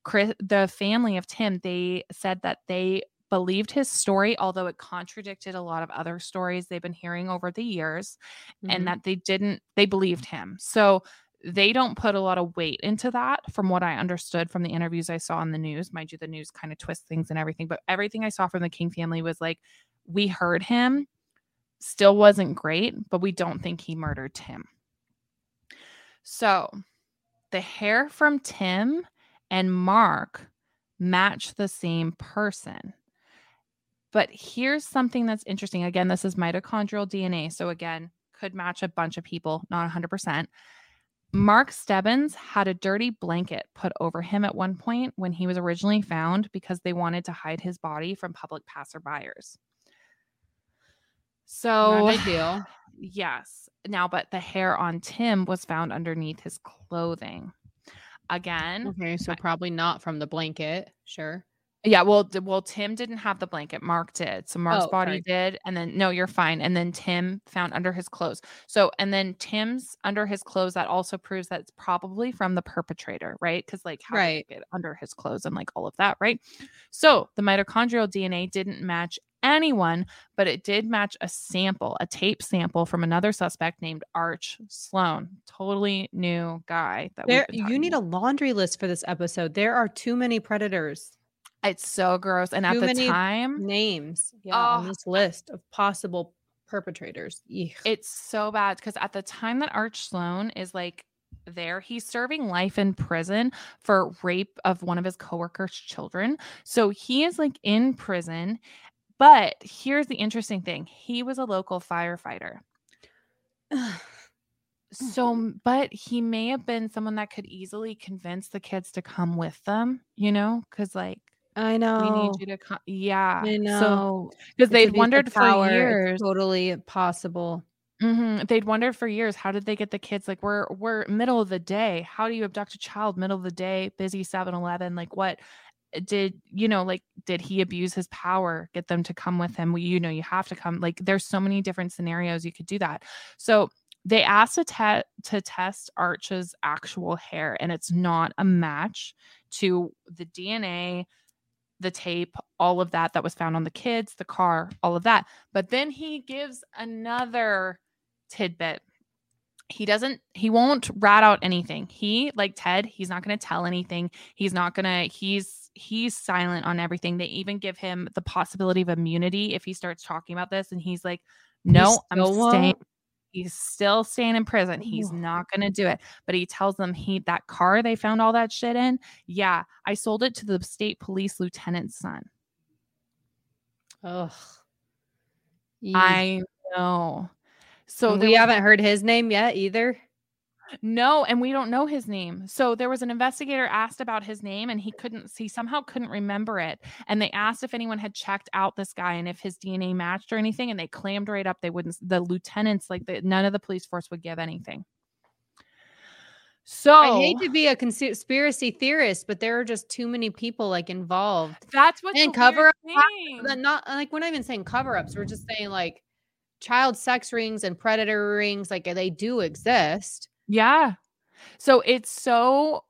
Chris, the family of Tim, they said that they believed his story, although it contradicted a lot of other stories they've been hearing over the years, Mhm. and that they didn't, they believed him. So they don't put a lot of weight into that from what I understood from the interviews I saw on the news. Mind you, the news kind of twists things and everything, but everything I saw from the King family was like, we heard him, still wasn't great, but we don't think he murdered Tim. So the hair from Tim and Mark match the same person. But here's something that's interesting. Again, this is mitochondrial DNA. So, again, could match a bunch of people, not 100%. Mark Stebbins had a dirty blanket put over him at one point when he was originally found because they wanted to hide his body from public passerbyers. So, Not ideal. Yes. Now, but the hair on Tim was found underneath his clothing. Again, Okay, so probably not from the blanket. Sure. Yeah. Well, d- well, Tim didn't have the blanket. Mark did. So Mark's Oh, body sorry. did, and then no, you're fine. And then Tim found under his clothes. So, and then Tim's under his clothes. That also proves that it's probably from the perpetrator, right? Because like, how did it get under his clothes and like all of that, right? So the mitochondrial DNA didn't match anyone, but it did match a sample, a tape sample from another suspect named Arch Sloan. Totally new guy that there, you need a laundry list for this episode. There are too many predators. It's so gross. And too at the time, names yeah, oh, on this list of possible perpetrators. It's so bad because at the time that Arch Sloan is like there. He's serving life in prison for rape of one of his coworkers' children. So he is like in prison. But here's the interesting thing he was a local firefighter. so, but he may have been someone that could easily convince the kids to come with them, you know, because like, I know. We need you to come. Yeah. I know. Because so, they'd wondered for years. Totally possible. Mm-hmm. They'd wondered for years how did they get the kids like we're we're middle of the day. How do you abduct a child middle of the day, busy 7-Eleven? Like what eh, did you know like did he abuse his power get them to come with him well, you know you have to come like there's so many different scenarios you could do that so they asked to, te- to test arch's actual hair and it's not a match to the dna the tape all of that that was found on the kids the car all of that. But then he gives another tidbit. He doesn't he won't rat out anything. He like ted he's not going to tell anything. He's not going to he's he's silent on everything. They even give him the possibility of immunity if he starts talking about this and he's like no i'm staying he's still staying in prison he's oh. not going to do it but he tells them he that car they found all that shit in yeah i sold it to the state police lieutenant's son. Ugh. I know. So we haven't heard his name yet either. No, and we don't know his name. So there was an investigator asked about his name and he couldn't he somehow couldn't remember it. And they asked if anyone had checked out this guy and if his DNA matched or anything and they clammed right up they wouldn't the lieutenants like the, none of the police force would give anything. So I hate to be a conspiracy theorist, but there are just too many people like involved. That's what and cover up. Not like we're not even saying cover ups. We're just saying like child sex rings and predator rings like they do exist yeah. So it's so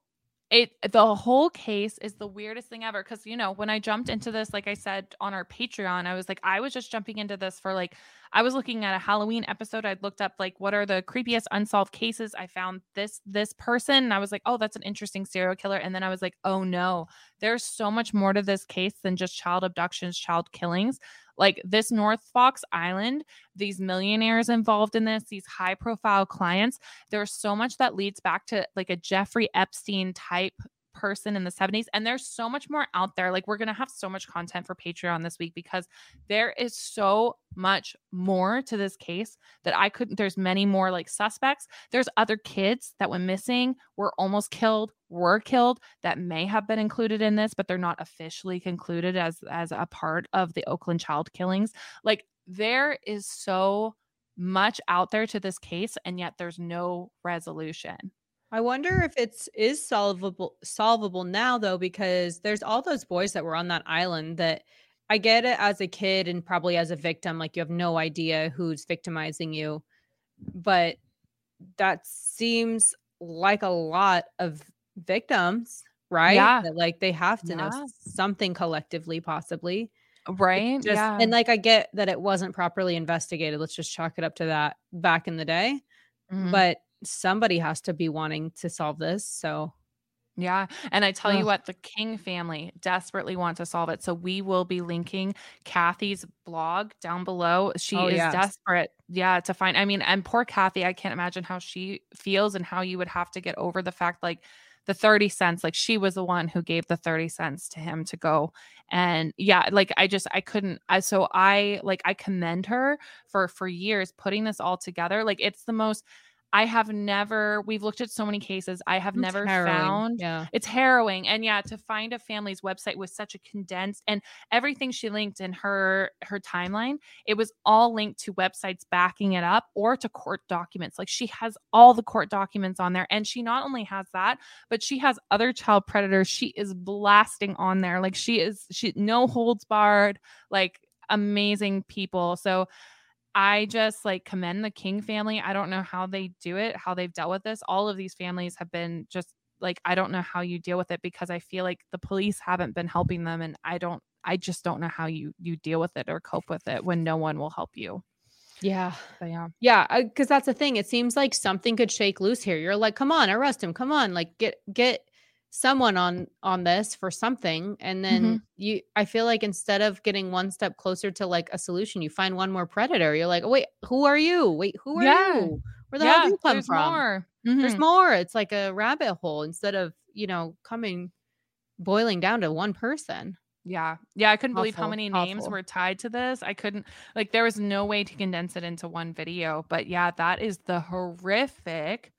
it the whole case is the weirdest thing ever because you know when i jumped into this like i said on our patreon i was like i was just jumping into this for like i was looking at a halloween episode. I'd looked up like what are the creepiest unsolved cases? I found this this person and i was like oh that's an interesting serial killer. And then i was like oh no. There's so much more to this case than just child abductions child killings like this North Fox Island, these millionaires involved in this, these high profile clients, there's so much that leads back to like a Jeffrey Epstein type person in the 70s and there's so much more out there like we're going to have so much content for patreon this week because there is so much more to this case that i couldn't there's many more like suspects. There's other kids that went missing were almost killed were killed that may have been included in this but they're not officially concluded as as a part of the oakland child killings. Like there is so much out there to this case and yet there's no resolution I wonder if it's is solvable solvable now though because there's all those boys that were on that island that I get it as a kid and probably as a victim like you have no idea who's victimizing you but that seems like a lot of victims right? Yeah. That, like they have to yeah. know something collectively possibly. Right? just, yeah. and like i get that it wasn't properly investigated let's just chalk it up to that back in the day mm-hmm. but somebody has to be wanting to solve this. So yeah. And I tell Ugh. you what, the King family desperately want to solve it. So we will be linking Kathy's blog down below. She oh, is yes. desperate, yeah, to find. I mean, and poor Kathy, I can't imagine how she feels and how you would have to get over the fact like the 30 cents, like she was the one who gave the 30 cents to him to go. And yeah, like I just I couldn't I so I like I commend her for for years putting this all together. Like it's the most I have never, we've looked at so many cases. I have it's never harrowing. found, yeah. it's harrowing. And yeah, to find a family's website with such a condensed and everything she linked in her, her timeline, it was all linked to websites backing it up or to court documents. Like she has all the court documents on there. And she not only has that, but she has other child predators. She is blasting on there. Like she is, she, no holds barred, like amazing people. So, I just like commend the King family. I don't know how they do it, how they've dealt with this. All of these families have been just like, I don't know how you deal with it because I feel like the police haven't been helping them. And I don't, I just don't know how you you deal with it or cope with it when no one will help you. Yeah. But yeah. Yeah, because that's the thing. It seems like something could shake loose here. You're like, come on, arrest him. Come on, like get get someone on on this for something. And then Mhm. you, I feel like instead of getting one step closer to like a solution, you find one more predator. You're like, oh, wait, who are you? Wait, who are Yeah. you? Where the hell do you come there's from? more. There's Mhm. more. It's like a rabbit hole instead of you know coming boiling down to one person. Yeah. Yeah. I couldn't believe how Awful, many names awful. were tied to this. I couldn't, like, there was no way to condense it into one video. But yeah, that is the horrific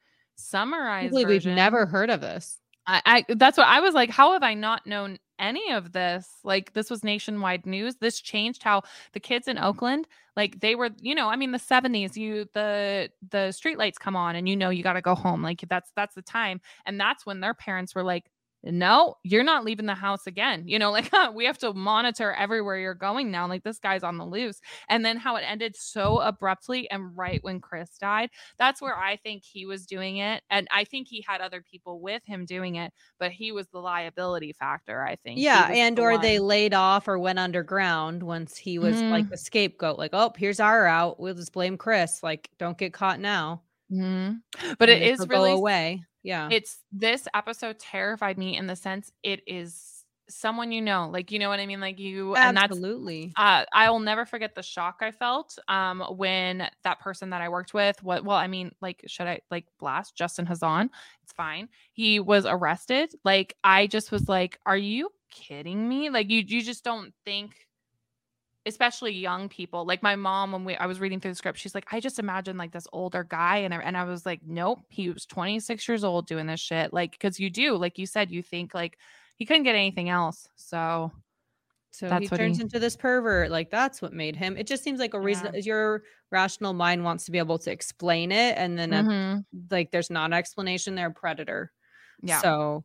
I summarized believe we've never heard of this. I, I that's what I was like. How have I not known any of this? Like this was nationwide news. This changed how the kids in Oakland, like they were, you know, I mean the 70s, you the the street lights come on and you know you got to go home. Like that's that's the time. And that's when their parents were like, no, you're not leaving the house again. You know, like we have to monitor everywhere you're going now. Like this guy's on the loose. And then how it ended so abruptly and right when Chris died. That's where I think he was doing it. And I think he had other people with him doing it, but he was the liability factor, I think. Yeah, and the or they laid off or went underground once he was like Mhm. the scapegoat. Like, oh, here's our out. We'll just blame Chris. Like, don't get caught now. Mhm. But and it is really away. Yeah. it's this episode terrified me in the sense it is someone you know like you know what i mean like you and Absolutely. uh, I will never forget the shock I felt um, when that person that I worked with, what, well, I mean, like, should I like blast Justin Hazan? It's fine. He was arrested. Like, I just was like, are you kidding me? Like, you, you just don't think, especially young people. Like my mom, when we, I was reading through the script, she's like, I just imagine like this older guy, and I, and I was like, nope, he was 26 years old doing this shit. Like, because you do, like you said, you think like he couldn't get anything else. So So That's he turns he- into this pervert. Like that's what made him. It just seems like a reason Yeah. your rational mind wants to be able to explain it, and then at- mhm. like there's not an explanation. They're a predator. yeah. So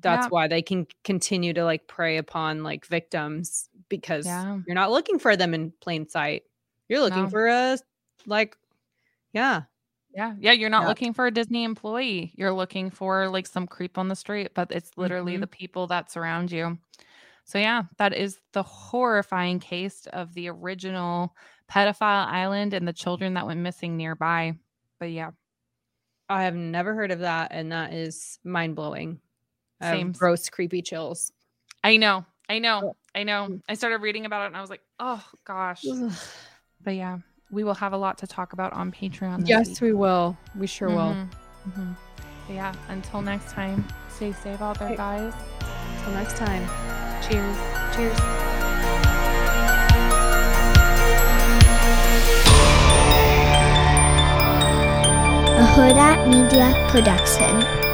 that's Yeah. why they can continue to like prey upon like victims because Yeah. you're not looking for them in plain sight. You're looking No. for a like, yeah, Yeah. Yeah. You're not Yeah. looking for a Disney employee. You're looking for like some creep on the street, but it's literally Mhm. the people that surround you. So, yeah, that is the horrifying case of the original pedophile island and the children that went missing nearby. But yeah, I have never heard of that, and that is mind blowing. Same. gross, creepy chills. I know. I know. I know. I started reading about it and I was like, oh gosh. But yeah, we will have a lot to talk about on Patreon. this yes, week. we will. We sure will. Mhm. Mhm. But yeah, until next time, stay safe out there, guys. Until next time. Cheers. Cheers. a Huda Media Production.